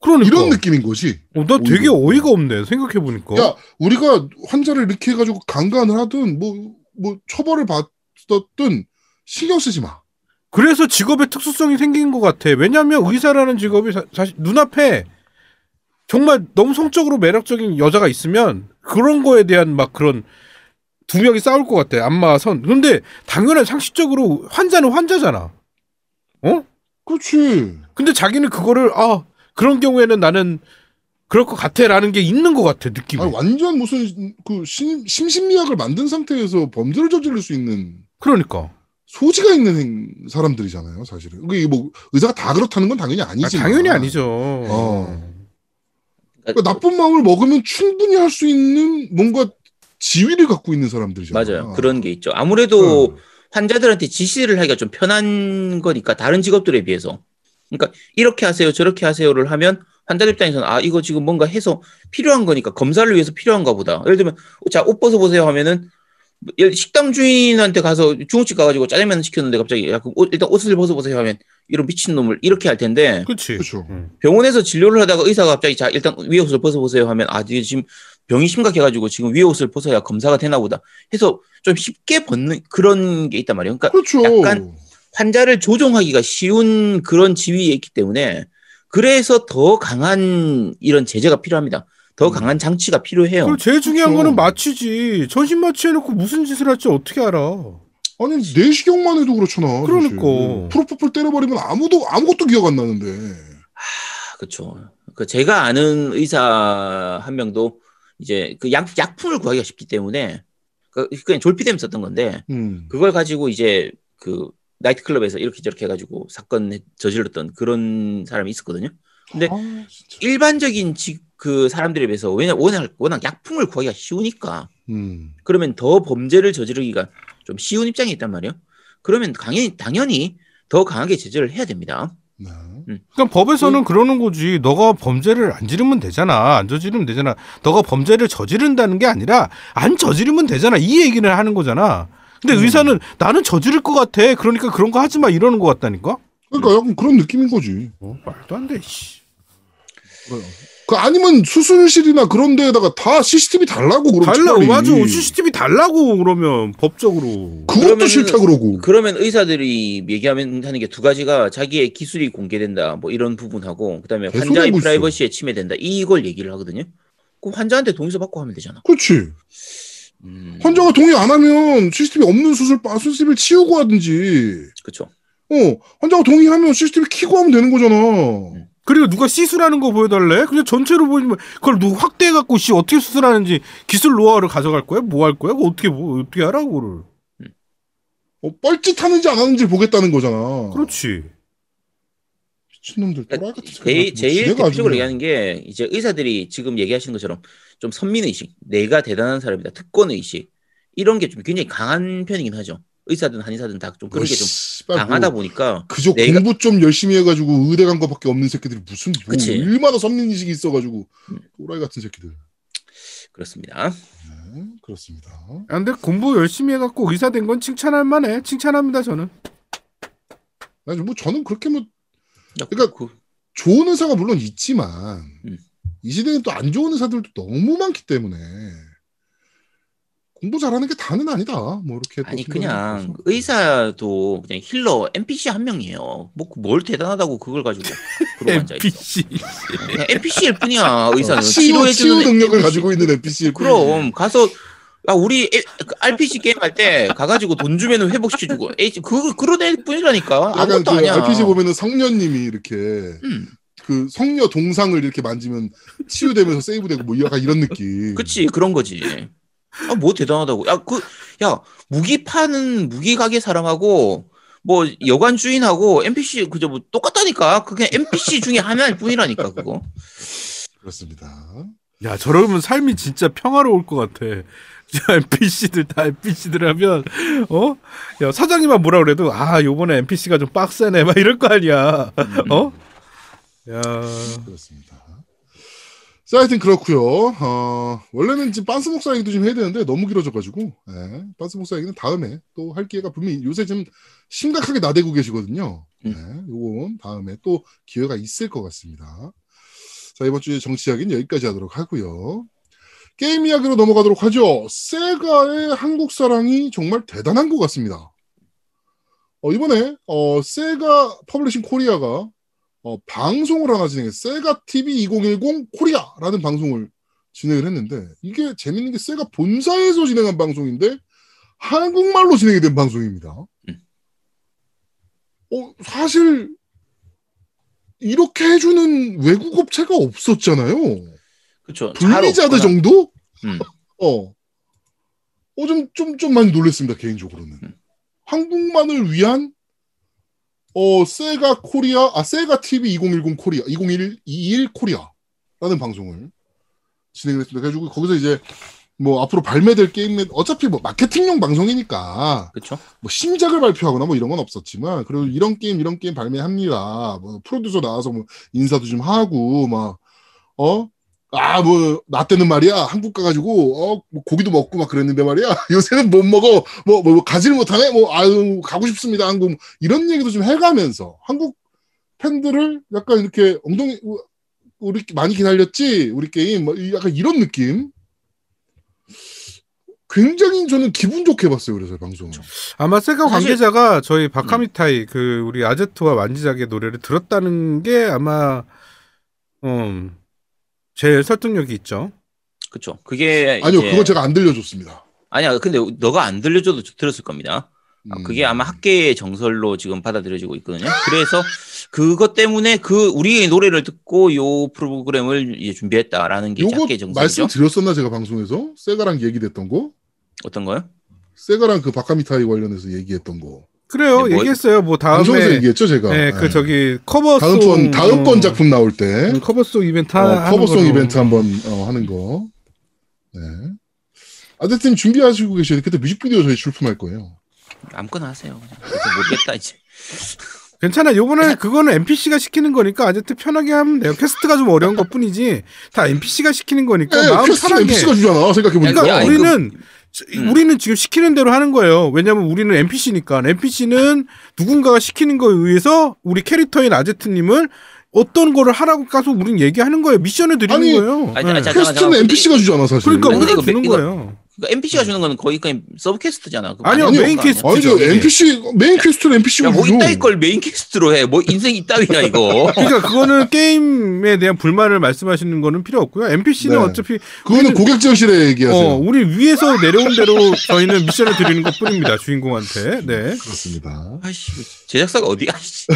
그러니까 이런 느낌인 거지. 어, 나 되게. 어이가 없네. 생각해 보니까. 야, 우리가 환자를 이렇게 해가지고 강간을 하든 뭐, 뭐 처벌을 받았든 신경 쓰지 마. 그래서 직업의 특수성이 생긴 것 같아. 왜냐하면 의사라는 직업이 사, 사실 눈앞에 정말 너무 성적으로 매력적인 여자가 있으면 그런 거에 대한 막 그런 두 명이 싸울 것 같아. 안마 선. 근데 당연한 상식적으로 환자는 환자잖아. 어? 그렇지. 근데 자기는 그거를 아 그런 경우에는 나는 그럴 것 같아라는 게 있는 것 같아 느낌이. 아니, 완전 무슨 그 심, 심신미약을 만든 상태에서 범죄를 저지를 수 있는 그러니까. 소지가 있는 행- 사람들이잖아요, 사실은. 그게 뭐 의사가 다 그렇다는 건 당연히 아, 아니지만. 당연히 아니죠. 어. 그러니까 나쁜 마음을 먹으면 충분히 할 수 있는 뭔가 지위를 갖고 있는 사람들이잖아요. 맞아요. 그런 게 있죠. 아무래도 어. 환자들한테 지시를 하기가 좀 편한 거니까 다른 직업들에 비해서. 그러니까 이렇게 하세요, 저렇게 하세요를 하면 환자들 입장에서는 아 이거 지금 뭔가 해서 필요한 거니까 검사를 위해서 필요한가 보다. 예를 들면 자 옷 벗어 보세요 하면은 식당 주인한테 가서 중국집 가가지고 짜장면 시켰는데 갑자기 야, 옷, 일단 옷을 벗어 보세요 하면 이런 미친 놈을 이렇게 할 텐데 그렇지. 그렇죠. 병원에서 진료를 하다가 의사가 갑자기 자 일단 위에 옷을 벗어보세요 하면 아 지금 병이 심각해가지고 지금 위에 옷을 벗어야 검사가 되나 보다 해서 좀 쉽게 벗는 그런 게 있단 말이에요. 그러니까 그렇죠. 약간 환자를 조종하기가 쉬운 그런 지위에 있기 때문에 그래서 더 강한 이런 제재가 필요합니다. 더 음. 강한 장치가 필요해요. 그리고 제일 중요한 그렇죠. 거는 마취지. 전신 마취해놓고 무슨 짓을 할지 어떻게 알아? 아니 내시경만 해도 그렇잖아. 그러니까. 사실. 프로포폴 때려버리면 아무도 아무것도 기억 안 나는데. 아, 그렇죠. 그 제가 아는 의사 한 명도 이제 그 약, 약품을 구하기가 쉽기 때문에 그 그냥 졸피뎀 썼던 건데 음. 그걸 가지고 이제 그 나이트클럽에서 이렇게 저렇게 해가지고 사건 저질렀던 그런 사람이 있었거든요. 근데 아. 일반적인 지, 그 사람들에 비해서 왜냐 워낙 워낙 약품을 구하기가 쉬우니까 음. 그러면 더 범죄를 저지르기가 좀 쉬운 입장에 있단 말이에요. 그러면 당연히 당연히 더 강하게 제재를 해야 됩니다. 네. 그러니까 법에서는 그러는 거지. 너가 범죄를 안 지르면 되잖아. 안 저지르면 되잖아. 너가 범죄를 저지른다는 게 아니라 안 저지르면 되잖아. 이 얘기를 하는 거잖아. 근데 음. 의사는 나는 저지를 것 같아. 그러니까 그런 거 하지 마 이러는 것 같다니까. 그러니까 약간 그런 느낌인 거지. 어, 말도 안 돼. 씨. 그 아니면 수술실이나 그런 데에다가 다 CCTV 달라고 그럼 달라. 차라리. 맞아. CCTV 달라고 그러면 법적으로. 그것도 싫다 그러고. 그러면 의사들이 얘기하면 하는 게 두 가지가 자기의 기술이 공개된다 뭐 이런 부분하고 그다음에 환자의. 프라이버시에 침해된다 이걸 얘기를 하거든요. 그 환자한테 동의서 받고 하면 되잖아. 그렇지. 음, 환자가 동의 안 하면 CCTV 없는 수술 바 수술을 치우고 하든지. 그렇죠. 어, 환자가 동의하면 CCTV 키고 하면 되는 거잖아. 그리고 누가 시술하는 거 보여달래? 그냥 전체로 보이면 그걸 누가 확대해갖고 씨 어떻게 수술하는지 기술 노하우를 가져갈 거야? 뭐 할 거야? 어떻게 뭐 어떻게 알아 그거를? 어, 뻘짓하는지 안 하는지 보겠다는 거잖아. 그렇지. 미친놈들 그러니까 제일. 제일 대표적으로. 얘기하는 게 이제 의사들이 지금 얘기하시는 것처럼 좀 선민 의식, 내가 대단한 사람이다, 특권 의식 이런 게 좀 굉장히 강한 편이긴 하죠. 의사든 한의사든 다 좀 그런 게 좀 강하다 뭐 보니까 그저 내가- 공부 좀 열심히 해가지고 의대 간 거밖에 없는 새끼들이 무슨 뭐 그치. 얼마나 선민의식이 있어가지고 음. 또라이 같은 새끼들. 그렇습니다. 네, 그렇습니다. 아, 근데 공부 열심히 해갖고 의사 된 건 칭찬할 만해. 칭찬합니다 저는. 아니 뭐 저는 그렇게 뭐 그러니까 그러니까 좋은 의사가 물론 있지만 음. 이 시대엔 또안 좋은 의사들도 너무 많기 때문에 공부 잘하는 게 다는 아니다. 뭐 이렇게 또 아니 그냥 해서. 의사도 그냥 힐러 NPC 한 명이에요. 뭐 뭘 대단하다고 그걸 가지고 그러고 앉아 있어. NPC. 그냥 NPC일 뿐이야 의사는 어, 치유, 치유 치료해주는 능력을 NPC. 가지고 있는 NPC일 그럼 가서 야 우리 에- 그 RPG 게임 할 때 가가지고 돈 주면 회복시켜주고 에이, 그 그런 애 뿐이라니까 아무것도 그 아니야. RPG 보면은 성녀님이 이렇게 음, 그 성녀 동상을 이렇게 만지면 치유되면서 세이브되고 뭐 약간 이런 느낌. 그치 그런 거지. 아 뭐 대단하다고. 야 그 야 무기 파는 무기 가게 사람하고 뭐 여관 주인하고 NPC 그저 뭐 똑같다니까. 그게 NPC 중에 하나일 뿐이라니까 그거. 그렇습니다. 야 저러면 삶이 진짜 평화로울 것 같아. 진짜 NPC들 다 NPC들 하면 어? 야 사장님만 뭐라 그래도 아 요번에 NPC가 좀 빡세네 막 이럴 거 아니야. 어? 야 그렇습니다. 자, 하여튼 그렇고요. 어, 원래는 지금 빤스 목사 얘기도 좀 해야 되는데 너무 길어져가지고 예, 빤스 목사 얘기는 다음에 또 할 기회가 분명히 요새 좀 심각하게 나대고 계시거든요. 예, 요건 다음에 또 기회가 있을 것 같습니다. 자, 이번 주에 정치 이야기는 여기까지 하도록 하고요. 게임 이야기로 넘어가도록 하죠. 세가의 한국 사랑이 정말 대단한 것 같습니다. 어, 이번에 어, 세가 퍼블리싱 코리아가 어, 방송을 하나 진행해 세가 TV 2010 코리아라는 방송을 진행을 했는데 이게 재밌는 게 세가 본사에서 진행한 방송인데 한국말로 진행이 된 방송입니다. 음. 어, 사실 이렇게 해주는 외국 업체가 없었잖아요. 그렇죠. 블리자드 정도? 음. 어. 어, 좀, 좀, 좀 많이 놀랐습니다, 개인적으로는. 음. 한국만을 위한, 어, 세가 코리아, 아, 세가 TV 2010 코리아, 2021, 21 코리아라는 방송을 진행을 했습니다. 그래가지고 거기서 이제, 뭐, 앞으로 발매될 게임은 어차피 뭐, 마케팅용 방송이니까, 그렇죠. 뭐 신작을 발표하거나 뭐 이런 건 없었지만 그래도 이런 게임 이런 게임 발매합니다. 뭐 프로듀서 나와서 뭐 인사도 좀 하고 막 어? 아, 뭐, 나 때는 말이야, 한국 가가지고, 어, 뭐 고기도 먹고 막 그랬는데 말이야, 요새는 못 먹어, 뭐, 뭐, 뭐 가지를 못하네? 뭐, 아유, 가고 싶습니다, 한국. 뭐 이런 얘기도 좀 해가면서, 한국 팬들을 약간 이렇게 엉덩이, 우- 우리 많이 기다렸지? 우리 게임, 뭐, 이- 약간 이런 느낌? 굉장히 저는 기분 좋게 봤어요, 그래서 방송을. 아마 세가 사실- 관계자가 저희 바카미타이 그 우리 아제트와 만지작의 노래를 들었다는 게 아마 음 제일 설득력이 있죠. 그렇죠. 그게 아니요, 이제- 그건 제가 안 들려줬습니다. 아니야. 근데 너가 안 들려줘도 들었을 겁니다. 아, 음. 그게 아마 학계의 정설로 지금 받아들여지고 있거든요. 그래서 그것 때문에 그 우리의 노래를 듣고 요 프로그램을 이제 준비했다라는 게 학계의 정설이죠. 말씀드렸었나 제가 방송에서 세가랑 얘기됐던 거 어떤 거요? 세가랑 그 바카미타이 관련해서 얘기했던 거 그래요. 네, 뭐- 얘기했어요. 뭐 방송에서 다음에 얘기했죠 제가 네, 그 예. 저기 cover song 다음 번 다음 번 어, 작품 나올 때 음, cover song 이벤트 어, cover song. 이벤트 한번 어, 하는 거 네. 아드팀 준비하시고 계셔야 돼 그때 뮤직비디오 저희 출품할 거예요 아무거나 하세요. 그냥. 모르겠다 이제. 괜찮아. 요번에 그거는 NPC가 시키는 거니까 아제트 편하게 하면 돼요. quest가 좀 어려운 것 뿐이지. 다 NPC가 시키는 거니까 네, 그러니까 마음 편하게. NPC가 주잖아 생각해 보니까 그러니까 아니, 우리는 음. 우리는 지금 시키는 대로 하는 거예요. 왜냐면 우리는 NPC니까. NPC는 누군가가 시키는 거에 의해서 우리 캐릭터인 아제트님을 어떤 거를 하라고 가서 우린 얘기하는 거예요. 미션을 드리는 아니, 거예요. 아니, 네. 아니, 자, quest는 잠깐만, NPC가 주잖아 사실 그러니까 우리가 주는 이거- 거예요. 그러니까 NPC가 주는 거는 거의 그냥 sub quest잖아. 그거 아니요, main. quest. 아니죠? NPC main quest는 NPC가 야, 뭐 이따위 걸 main quest로 해. 뭐 인생 이따위야 이거. 그러니까 그거는 게임에 대한 불만을 말씀하시는 거는 필요 없고요. NPC는 네. 어차피 그거는 고객 지원실에 얘기하세요 어, 우리 위에서 내려온 대로 저희는 미션을 드리는 것 뿐입니다. 주인공한테. 네. 그렇습니다 아씨 제작사가 어디야? 씨.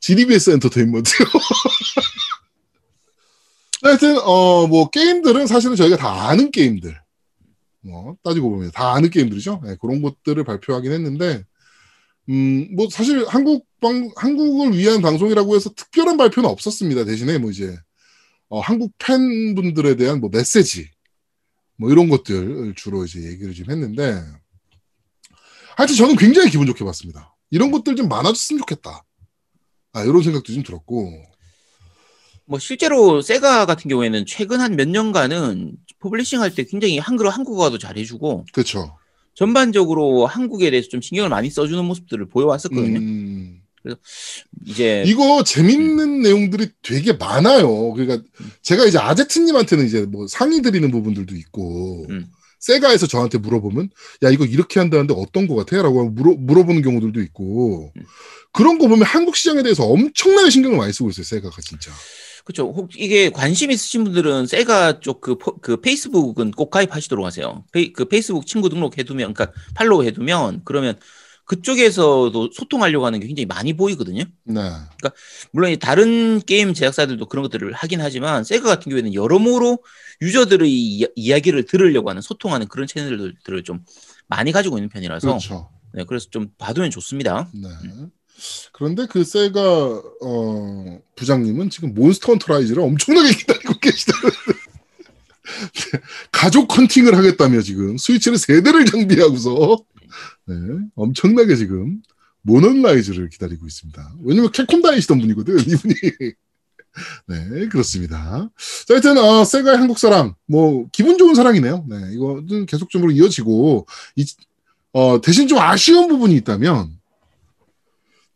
GDBS 엔터테인먼트요. 하여튼 어 뭐 게임들은 사실은 저희가 다 아는 게임들. 뭐 따지고 보면 다 아는 게임들이죠. 네, 그런 것들을 발표하긴 했는데 음 뭐 사실 한국 방 한국을 위한 방송이라고 해서 특별한 발표는 없었습니다. 대신에 뭐 이제 어, 한국 팬분들에 대한 뭐 메시지 뭐 이런 것들 주로 이제 얘기를 좀 했는데 하여튼 저는 굉장히 기분 좋게 봤습니다. 이런 것들 좀 많아졌으면 좋겠다. 아, 이런 생각도 좀 들었고. 뭐 실제로 세가 같은 경우에는 최근 한 몇 년간은 publishing 할 때 굉장히 한글화 한국어도 잘해주고 그렇죠. 전반적으로 한국에 대해서 좀 신경을 많이 써주는 모습들을 보여왔었거든요. 음, 이제 이거 재밌는 내용들이 되게 많아요. 그러니까 제가 이제 아제트님한테는 이제 뭐 상의 드리는 부분들도 있고 음. 세가에서 저한테 물어보면 야 이거 이렇게 한다는데 어떤 거 같아?라고 물어 물어보는 경우들도 있고 음. 그런 거 보면 한국 시장에 대해서 엄청나게 신경을 많이 쓰고 있어요. 세가가 진짜. 그렇죠. 혹 이게 관심 있으신 분들은 세가 쪽그 그 페이스북은 꼭 가입하시도록 하세요. 페이, 그 페이스북 친구 등록해두면, 그러니까 팔로우 해두면 그러면 그쪽에서도 소통하려고 하는 게 굉장히 많이 보이거든요. 네. 물론 이 다른 게임 제작사들도 그런 것들을 하긴 하지만 세가 같은 경우에는 여러모로 유저들의 이, 이야기를 들으려고 하는 소통하는 그런 채널들을 좀 많이 가지고 있는 편이라서 그렇죠. 네, 그래서 좀 봐두면 좋습니다. 네. 그런데 그 세가 어, 부장님은 지금 몬스터 헌터 라이즈를 엄청나게 기다리고 계시다는 네, 가족 헌팅을 하겠다며 지금 스위치를 세 대를 장비하고서 네, 엄청나게 지금 모넌 라이즈를 기다리고 있습니다. 왜냐면 캡콤 다니시던 분이거든 이분이. 네 그렇습니다. 자, 하여튼 어, 세가의 한국 사랑 뭐 기분 좋은 사랑이네요. 네 이거는 계속적으로 이어지고 이, 어, 대신 좀 아쉬운 부분이 있다면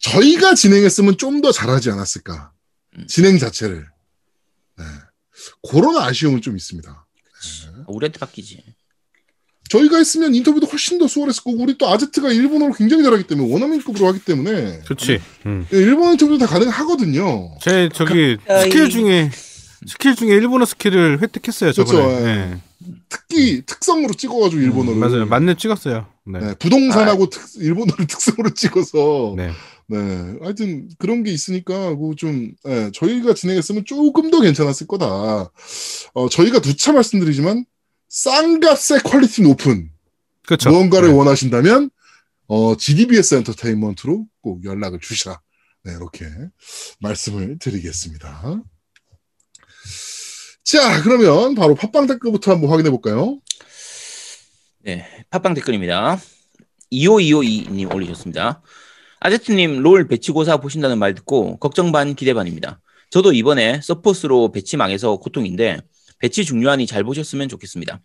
저희가 진행했으면 좀 더 잘하지 않았을까. 음. 진행 자체를. 네. 그런 아쉬움은 좀 있습니다. 우리한테 맡기지. 저희가 했으면 인터뷰도 훨씬 더 수월했을 거고, 우리 또 아제트가 일본어를 굉장히 잘하기 때문에, 원어민급으로 하기 때문에, 좋지. 음. 예, 일본어 인터뷰도 다 가능하거든요. 제 저기 그, 스킬 이- 중에 스킬 중에 일본어 스킬을 획득했어요 저번에. 그렇죠, 예. 네. 특기, 특성으로 찍어가지고 일본어를. 음, 맞아요. 맞는 찍었어요. 네. 네, 부동산하고 특, 일본어를 특성으로 찍어서. 네. 네, 하여튼 그런 게 있으니까 그거 좀 예, 저희가 진행했으면 조금 더 괜찮았을 거다. 어, 저희가 누차 말씀드리지만 싼값에 quality 높은 그렇죠. 무언가를 네. 원하신다면 어, GDBS 엔터테인먼트로 꼭 연락을 주시라. 네, 이렇게 말씀을 드리겠습니다. 자, 그러면 바로 팟빵 댓글부터 한번 확인해 볼까요? 네, 팟빵 댓글입니다. 25252님 올리셨습니다. 아제트님 롤 배치고사 보신다는 말 듣고 걱정 반 기대 반입니다. 저도 이번에 서폿으로 배치 망해서 고통인데 배치 중요하니 잘 보셨으면 좋겠습니다.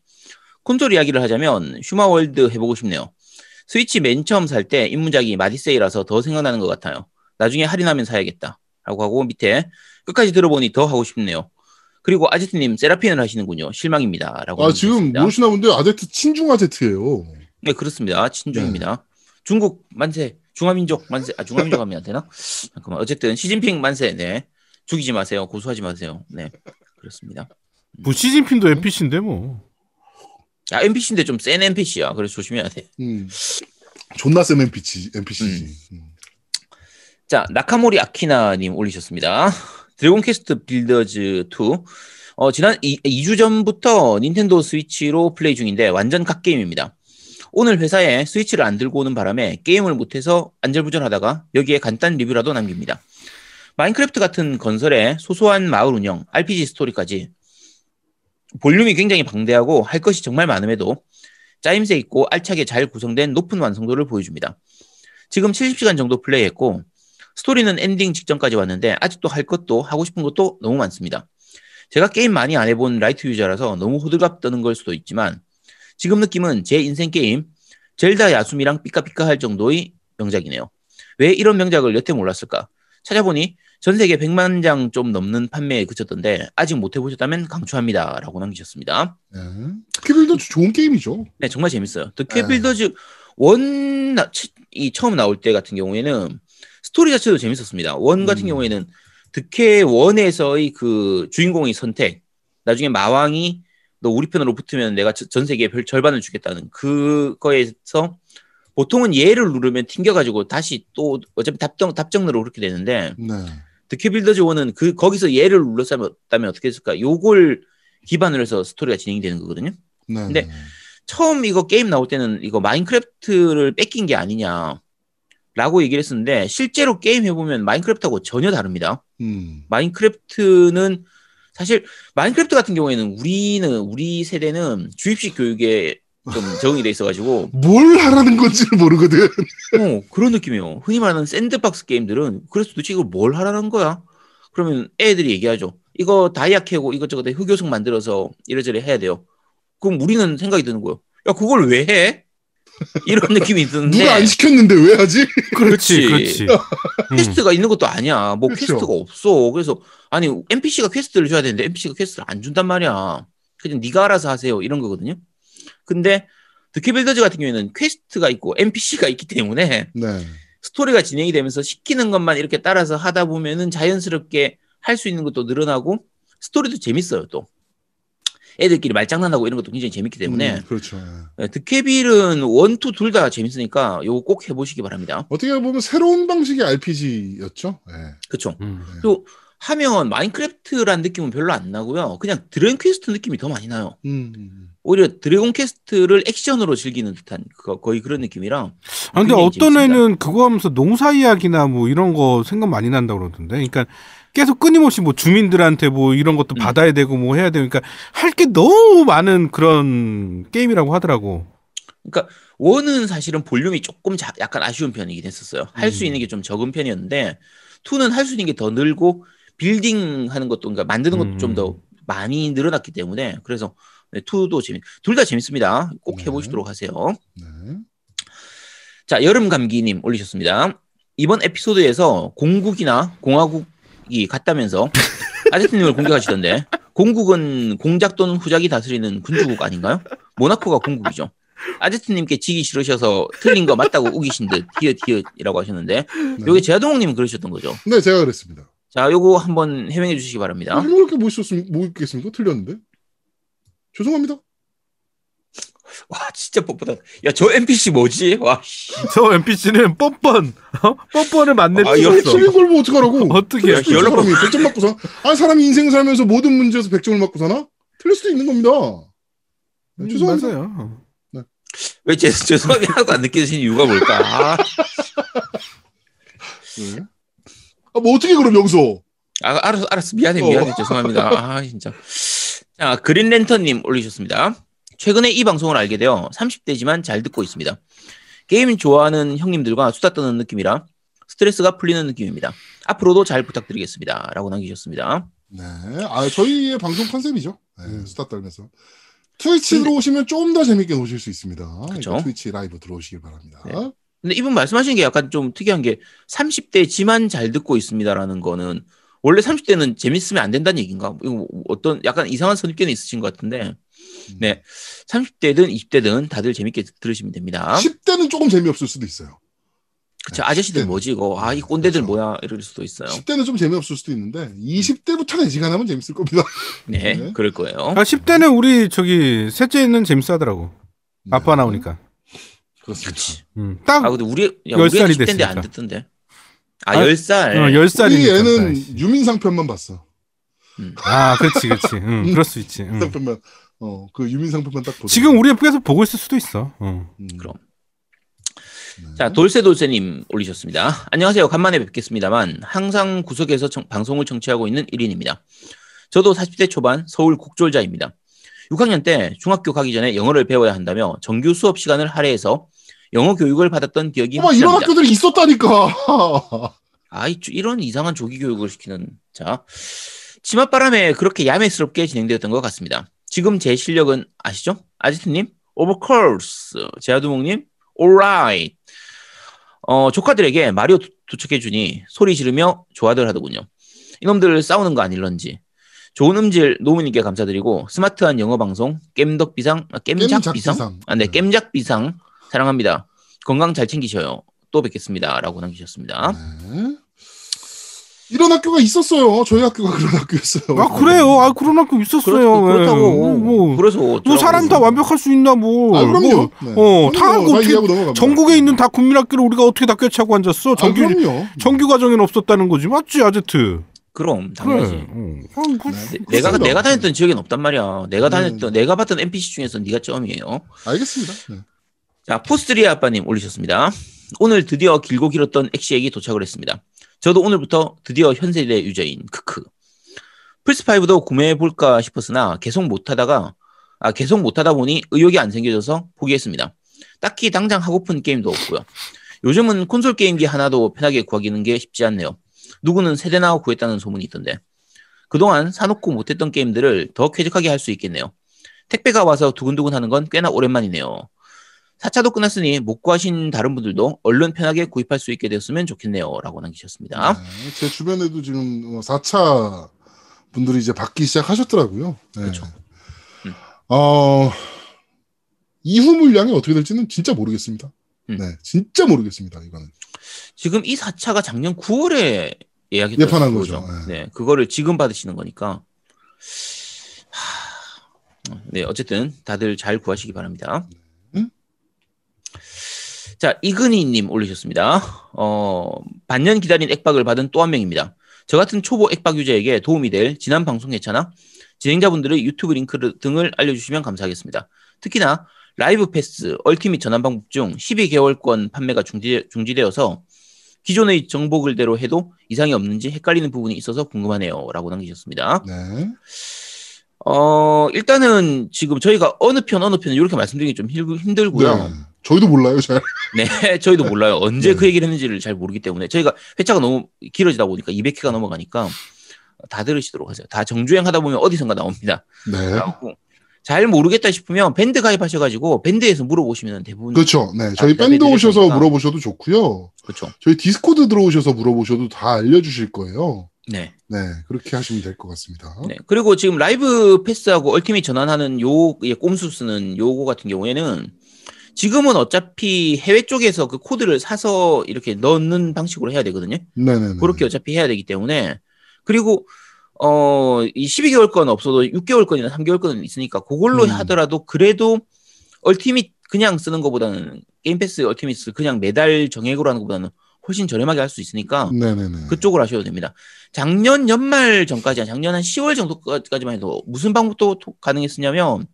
콘솔 이야기를 하자면 슈마월드 해보고 싶네요. 스위치 맨 처음 살 때 입문작이 마디세이라서 더 생각나는 것 같아요. 나중에 할인하면 사야겠다. 라고 하고 밑에 끝까지 들어보니 더 하고 싶네요. 그리고 아제트님 세라핀을 하시는군요. 실망입니다. 라고 아, 지금. 모르시나 본데 아제트 친중 아제트예요. 네, 그렇습니다. 친중입니다. 중국 만세, 중화민족 만세, 아, 중화민족 하면 안 되나? 잠깐만. 어쨌든, 시진핑 만세, 네. 죽이지 마세요. 고소하지 마세요. 네. 그렇습니다. 뭐 시진핑도 NPC인데 뭐. 야, NPC인데 좀 센 NPC야. 그래서 조심해야 돼. 음. 존나 센 NPC, NPC지. 음. 자, 나카모리 아키나님 올리셨습니다. 드래곤 퀘스트 빌더즈 2. 어, 지난 2, 주 전부터 닌텐도 스위치로 플레이 중인데 완전 갓게임입니다. 오늘 회사에 스위치를 안 들고 오는 바람에 게임을 못해서 안절부절하다가 여기에 간단 리뷰라도 남깁니다. 마인크래프트 같은 건설에 소소한 마을 운영, RPG 스토리까지 볼륨이 굉장히 방대하고 할 것이 정말 많음에도 짜임새 있고 알차게 잘 구성된 높은 완성도를 보여줍니다. 지금 70시간 정도 플레이했고 스토리는 엔딩 직전까지 왔는데 아직도 할 것도 하고 싶은 것도 너무 많습니다. 제가 게임 많이 안 해본 light user라서 너무 호들갑 떠는 걸 수도 있지만 지금 느낌은 제 인생 게임 젤다 야숨이랑 삐까삐까 할 정도의 명작이네요. 왜 이런 명작을 여태 몰랐을까? 찾아보니 전 세계 100만 장 좀 넘는 판매에 그쳤던데 아직 못 해보셨다면 강추합니다. 라고 남기셨습니다. 네. 드퀘빌도 좋은 게임이죠. 네, 정말 재밌어요. 더 네. 퀘빌더즈 one, 나- 치- 이 처음 나올 때 같은 경우에는 스토리 자체도 재밌었습니다. one 같은 음. 경우에는 드퀘 one에서의 그 주인공의 선택, 나중에 마왕이 너 우리 편으로 붙으면 내가 저- 전 세계의 별 절반을 주겠다는 그거에서 보통은 예를 누르면 튕겨가지고 다시 또 어차피 답정, 답정으로 그렇게 되는데 네. 드퀘 빌더즈 one은 그 거기서 예를 눌렀다면 어떻게 했을까? 요걸 기반으로 해서 스토리가 진행이 되는 거거든요. 네. 근데 처음 이거 게임 나올 때는 이거 마인크래프트를 베낀 게 아니냐. 라고 얘기를 했었는데 실제로 게임 해보면 마인크래프트하고 전혀 다릅니다. 음. 마인크래프트는 사실 마인크래프트 같은 경우에는 우리는 우리 세대는 주입식 교육에 좀 적응이 돼 있어가지고 뭘 하라는 건지를 모르거든. 어, 그런 느낌이에요. 흔히 말하는 sandbox 게임들은 그래서 도대체 이걸 뭘 하라는 거야? 그러면 애들이 얘기하죠. 이거 다이아 캐고 이것저것 흑요석 만들어서 이래저래 해야 돼요. 그럼 우리는 생각이 드는 거예요. 야, 그걸 왜 해? 이런 느낌이 드는데 누가 안 시켰는데 왜 하지? 그렇지, 그렇지. 음. quest가 있는 것도 아니야. 뭐 그렇죠. quest가 없어. 그래서 아니 NPC가 quest를 줘야 되는데 NPC가 quest를 안 준단 말이야. 그냥 네가 알아서 하세요 이런 거거든요. 근데 드퀘빌더즈 같은 경우에는 quest가 있고 NPC가 있기 때문에 네. 스토리가 진행이 되면서 시키는 것만 이렇게 따라서 하다 보면은 자연스럽게 할 수 있는 것도 늘어나고 스토리도 재밌어요 또. 애들끼리 말장난하고 이런 것도 굉장히 재밌기 때문에 음, 그렇죠. 예. 네, 드퀘빌은 one two 둘 다 재밌으니까 요거 꼭 해보시기 바랍니다. 어떻게 보면 새로운 방식의 RPG였죠. 예. 그쵸? 음. 또 하면 마인크래프트란 느낌은 별로 안 나고요. 그냥 드래곤 퀘스트 느낌이 더 많이 나요. 음. 오히려 드래곤 퀘스트를 액션으로 즐기는 듯한 그- 거의 그런 느낌이라. 아, 근데 어떤 재밌습니다. 애는 그거 하면서 농사 이야기나 뭐 이런 거 생각 많이 난다고 그러던데. 그러니까 계속 끊임없이 뭐 주민들한테 뭐 이런 것도 음. 받아야 되고 뭐 해야 되고 그러니까 할 게 너무 많은 그런 게임이라고 하더라고. 그러니까 one은 사실은 볼륨이 조금 자- 약간 아쉬운 편이긴 했었어요. 할수 음. 있는 게 좀 적은 편이었는데 투는 할 수 있는 게 더 늘고 빌딩 하는 것도 그러니까 만드는 것도 음. 좀더 많이 늘어났기 때문에 그래서 네, 투도 재밌. 둘 다 재밌습니다. 꼭 네. 해보시도록 하세요. 네. 자, 여름 감기님 올리셨습니다. 이번 에피소드에서 공국이나 공화국 이 같다면서 아제트님을 공격하시던데 공국은 공작 또는 후작이 다스리는 군주국 아닌가요? 모나코가 공국이죠. 아제트님께 지기 싫으셔서 틀린 거 맞다고 우기신 듯 히읗 히읗이라고 하셨는데 네. 요게 제아동님 그러셨던 거죠. 네, 제가 그랬습니다. 자, 요거 한번 해명해 주시기 바랍니다. 뭐 이렇게 못 썼습니까? 뭐 있겠습니까? 틀렸는데. 죄송합니다. 와, 진짜 뻣뻣하다. 야, 저 NPC 뭐지? 와, 씨. 저 NPC는 뻔뻔, 어? 뻔뻔을 만낼 아, 없어. 틀린 걸뭐 어떡하라고? 어떻게 있어, 연락- 사람이 100점 맞고 사. 아니 사람이 인생 살면서 모든 문제에서 100점을 맞고 사나? 틀릴 수도 있는 겁니다. 네, 죄송합니다. 맞아요. 왜 제, 죄송하게 하나도 안 느껴지는 이유가 뭘까? 아, 네. 아, 뭐 어떻게 그럼 여기서? 아, 알았어, 알았어. 미안해, 어. 미안해. 죄송합니다. 아, 진짜. 자, 그린랜턴님 올리셨습니다. 최근에 이 방송을 알게 되어 30대지만 잘 듣고 있습니다. 게임 좋아하는 형님들과 수다 떠는 느낌이라 스트레스가 풀리는 느낌입니다. 앞으로도 잘 부탁드리겠습니다. 라고 남기셨습니다. 네. 아, 저희의 방송 컨셉이죠. 네, 음. 수다 떨면서. 트위치 들어오시면 좀 더 재밌게 보실 수 있습니다. 그쵸. 트위치 라이브 들어오시길 바랍니다. 네. 근데 이분 말씀하신 게 약간 좀 특이한 게 30대 지만 잘 듣고 있습니다라는 거는 원래 30대는 재밌으면 안 된다는 얘기인가? 이거 어떤 약간 이상한 선입견이 있으신 것 같은데 음. 네. 30대든 20대든 다들 재밌게 들으시면 됩니다. 10대는 조금 재미없을 수도 있어요. 그쵸. 아저씨들 10대는. 뭐지 이거. 아, 이 꼰대들 그쵸. 뭐야 이럴 수도 있어요. 10대는 좀 재미없을 수도 있는데 20대부터는 애지간하면 재밌을 겁니다. 네, 네. 그럴 거예요. 아, 10대는 우리 저기 셋째는 재밌어 하더라고. 아빠 네. 나오니까. 그렇습니다. 그치. 음. 딱 아, 근데 우리, 야, 열 우리 살이 10대인데 됐으니까. 안 듣던데. 아, 아, 10살. 어, 10살이니까. 우리 애는 유민상 편만 봤어. 아, 그렇지, 그렇지. 응, 그럴 수 있지. 응. 유민상 편만 어, 그 유민상 편만 딱 보자. 지금 우리 계속 보고 있을 수도 있어. 응. 음. 그럼. 네. 자, 돌쇠돌쇠님 올리셨습니다. 안녕하세요. 간만에 뵙겠습니다만, 항상 구석에서 청- 방송을 청취하고 있는 1인입니다. 저도 40대 초반 서울 국졸자입니다. 6학년 때 중학교 가기 전에 영어를 배워야 한다며 정규 수업 시간을 할애해서 영어 교육을 받았던 기억이 어머 이런. 학교들이 있었다니까. 아이, 주- 이런 이상한 조기 교육을 시키는 자 치맛바람에 그렇게 야매스럽게 진행되었던 것 같습니다. 지금 제 실력은 아시죠? 아지트님, of course, 제아두목님, alright. 어 조카들에게 마리오 도- 도착해주니 소리 지르며 좋아들 하더군요. 이놈들 싸우는 거 아닐런지. 좋은 음질 노무님께 감사드리고 스마트한 영어 방송 겜덕 비상 아, 겜작 비상 겜작비상. 아, 네 네. 겜작 비상 사랑합니다. 건강 잘 챙기셔요. 또 뵙겠습니다라고 남기셨습니다. 네. 이런 학교가 있었어요. 저희 학교가 그런 학교였어요. 아, 그래요. 아, 그런 학교 있었어요. 그렇, 그렇다고. 예. 뭐, 그래서 뭐. 사람 다 완벽할 수 있나 뭐. 아, 그럼요. 뭐, 네. 어, 다 어떻게. 전국에 있는 다 국민학교를 우리가 어떻게 다 꿰차고 앉았어? 정규 아, 그럼요. 정규 과정에는 없었다는 거지, 맞지, 아제트? 그럼 그래. 당연하지. 응. 어, 그- 네. 내- 내가 그렇습니다. 내가 다녔던 지역엔 없단 말이야. 내가 네. 다녔던 내가 봤던 NPC 중에서 네가 처음이에요. 알겠습니다. 네. 자, 포스트리아 아빠님 올리셨습니다. 오늘 드디어 길고 길었던 엑시엑이 도착을 했습니다. 저도 오늘부터 드디어 현세대 user인 크크. 플스5도 구매해볼까 싶었으나 계속 못하다가, 아, 계속 못하다 보니 의욕이 안 생겨져서 포기했습니다. 딱히 당장 하고픈 게임도 없고요. 요즘은 콘솔 게임기 하나도 편하게 구하기는 게 쉽지 않네요. 누구는 세대나 구했다는 소문이 있던데. 그동안 사놓고 못했던 게임들을 더 쾌적하게 할 수 있겠네요. 택배가 와서 두근두근 하는 건 꽤나 오랜만이네요. 4차도 끝났으니 못 구하신 다른 분들도 얼른 편하게 구입할 수 있게 되었으면 좋겠네요. 라고 남기셨습니다. 네, 제 주변에도 지금 4차 분들이 이제 받기 시작하셨더라고요. 네. 그렇죠. 음. 어, 이후 물량이 어떻게 될지는 진짜 모르겠습니다. 음. 네, 진짜 모르겠습니다. 이거는. 지금 이 4차가 작년 9월에 예약이 예판한 들어간 거죠. 네. 그거를 지금 받으시는 거니까. 하... 네, 어쨌든 다들 잘 구하시기 바랍니다. 음? 자, 이근희님 올리셨습니다. 어, 반년 기다린 액박을 받은 또 한 명입니다. 저 같은 초보 액박 유저에게 도움이 될 지난 방송 회차나 진행자분들의 유튜브 링크 등을 알려주시면 감사하겠습니다. 특히나 라이브 패스, 얼티밋 전환 방법 중 12개월권 판매가 중지, 중지되어서 기존의 정보 글대로 해도 이상이 없는지 헷갈리는 부분이 있어서 궁금하네요. 라고 남기셨습니다. 네. 어, 일단은 지금 저희가 어느 편, 어느 편 이렇게 말씀드리기 좀 힘- 힘들고요. 네. 저희도 몰라요, 잘. 네, 저희도 몰라요. 언제 네. 그 얘기를 했는지를 잘 모르기 때문에 저희가 회차가 너무 길어지다 보니까 200회가 넘어가니까 다 들으시도록 하세요. 다 정주행 하다 보면 어디선가 나옵니다. 네. 나오고 잘 모르겠다 싶으면 밴드 가입하셔가지고 밴드에서 물어보시면 대부분 그렇죠. 네. 저희 아, 밴드 오셔서. 물어보셔도 좋고요. 그렇죠. 저희 디스코드 들어오셔서 물어보셔도 다 알려주실 거예요. 네. 네. 그렇게 하시면 될 것 같습니다. 네. 그리고 지금 라이브 패스하고 얼티밋 전환하는 요 예, 꼼수 쓰는 요거 같은 경우에는 지금은 어차피 해외 쪽에서 그 코드를 사서 이렇게 넣는 방식으로 해야 되거든요. 네네네. 그렇게 어차피 해야 되기 때문에 그리고 어, 이 12개월권 없어도 6개월권이나 3개월권은 있으니까 그걸로 음. 하더라도 그래도 Ultimate 그냥 쓰는 것보다는 Game Pass Ultimate을 그냥 매달 정액으로 하는 것보다는 훨씬 저렴하게 할 수 있으니까 네네네. 그쪽으로 하셔도 됩니다. 작년 연말 전까지, 한 작년 한 10월 정도까지만 해도 무슨 방법도 토- 가능했었냐면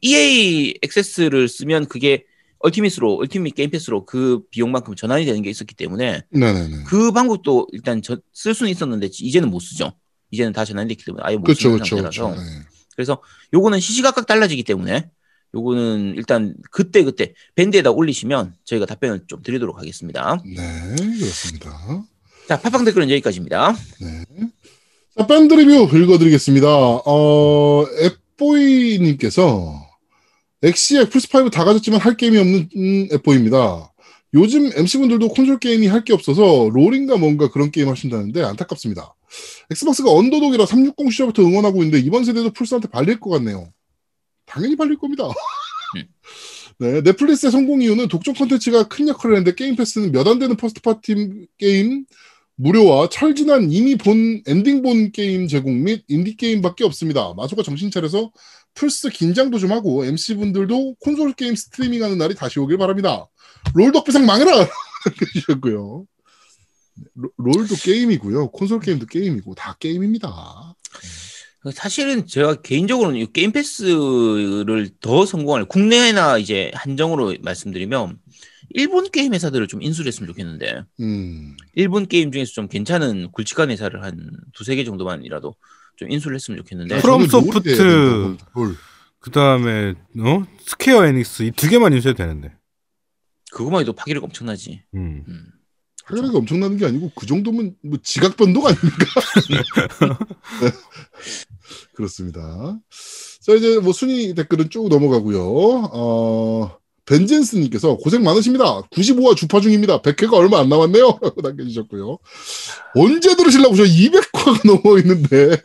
EA 액세스를 쓰면 그게 Ultimate으로, Ultimate Game Pass로 그 비용만큼 전환이 되는 게 있었기 때문에 네네네. 그 방법도 일단 저- 쓸 수는 있었는데 이제는 못 쓰죠. 이제는 다 전환이 됐기 때문에 아예 못 쓰는 상태라서. 그렇죠. 네. 그래서 요거는 시시각각 달라지기 때문에 요거는 일단 그때 그때 밴드에다 올리시면 저희가 답변을 좀 드리도록 하겠습니다. 네, 그렇습니다. 자, 팟빵 댓글은 여기까지입니다. 네. 자, 밴드 리뷰 읽어드리겠습니다. 어, 앱보이님께서 엑시엑 플스5 다 가졌지만 할 게임이 없는 음, 앱보입니다. 요즘 MC분들도 콘솔 게임이 할 게 없어서 롤인가 뭔가 그런 게임 하신다는데 안타깝습니다. 엑스박스가 underdog이라 360 시절부터 응원하고 있는데 이번 세대도 플스한테 발릴 것 같네요. 당연히 발릴 겁니다. 네, 넷플릭스의 성공 이유는 독점 콘텐츠가 큰 역할을 했는데 Game Pass는 몇 안 되는 first party 게임 무료와 철 지난 이미 본 엔딩 본 게임 제공 및 인디 게임밖에 없습니다. 마소가 정신 차려서 플스 긴장도 좀 하고 MC 분들도 콘솔 게임 스트리밍하는 날이 다시 오길 바랍니다. 롤 덕비상 망해라 해주셨고요. 로- 롤도 게임이고요. 콘솔 게임도 게임이고 다 게임입니다. 사실은 제가 개인적으로는 이 Game Pass를 더 성공할 국내나 이제 한정으로 말씀드리면 일본 게임 회사들을 좀 인수를 했으면 좋겠는데 음, 일본 게임 중에서 좀 괜찮은 굵직한 회사를 한 두세 개 정도만이라도 좀 인수를 했으면 좋겠는데 프롬 롤이 소프트. 돼야 된다고, 롤. 그 다음에 어 스퀘어 에닉스 이 두 개만 인수해도 되는데. 그것만 해도 파괴력 엄청나지. 음. 음. 하려는 게 엄청나는 게 아니고 그 정도면 뭐 지각 변동 아닙니까? 네. 그렇습니다. 자 이제 뭐 순위 댓글은 쭉 넘어가고요. 어 벤젠스님께서 고생 많으십니다. 95화 주파 중입니다. 100회가 얼마 안 남았네요. 라고 남겨주셨고요. 언제 들으시려고 저 200화가 넘어 있는데.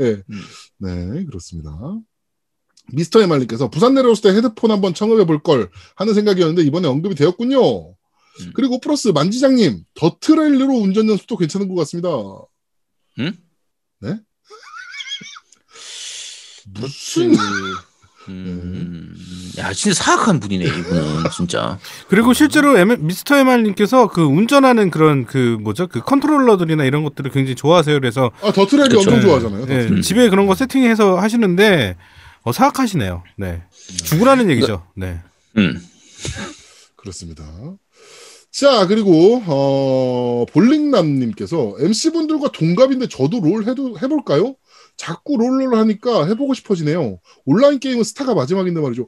네 그렇습니다. 미스터 에말님께서 부산 내려왔을 때 헤드폰 한번 청음해 볼 걸 하는 생각이었는데 이번에 언급이 되었군요. 음. 그리고 플러스 만지장님 더 트레일로 운전 연습도 괜찮은 것 같습니다. 음? 네? 무슨 음, 야 진짜 사악한 분이네 이분은 진짜. 그리고 실제로 M- 미스터 에말님께서 그 운전하는 그런 그 뭐죠 그 컨트롤러들이나 이런 것들을 굉장히 좋아하세요. 그래서 아 DiRT Rally 그쵸. 엄청 좋아하잖아요. 예, DiRT Rally. 집에 그런 거 세팅해서 하시는데 어, 사악하시네요. 네, 죽으라는 얘기죠. 네. 음. 그렇습니다. 자 그리고 어, 볼링남님께서 MC 분들과 동갑인데 저도 롤 해도 해볼까요? 자꾸 롤롤 하니까 해보고 싶어지네요. 온라인 게임은 스타가 마지막인데 말이죠.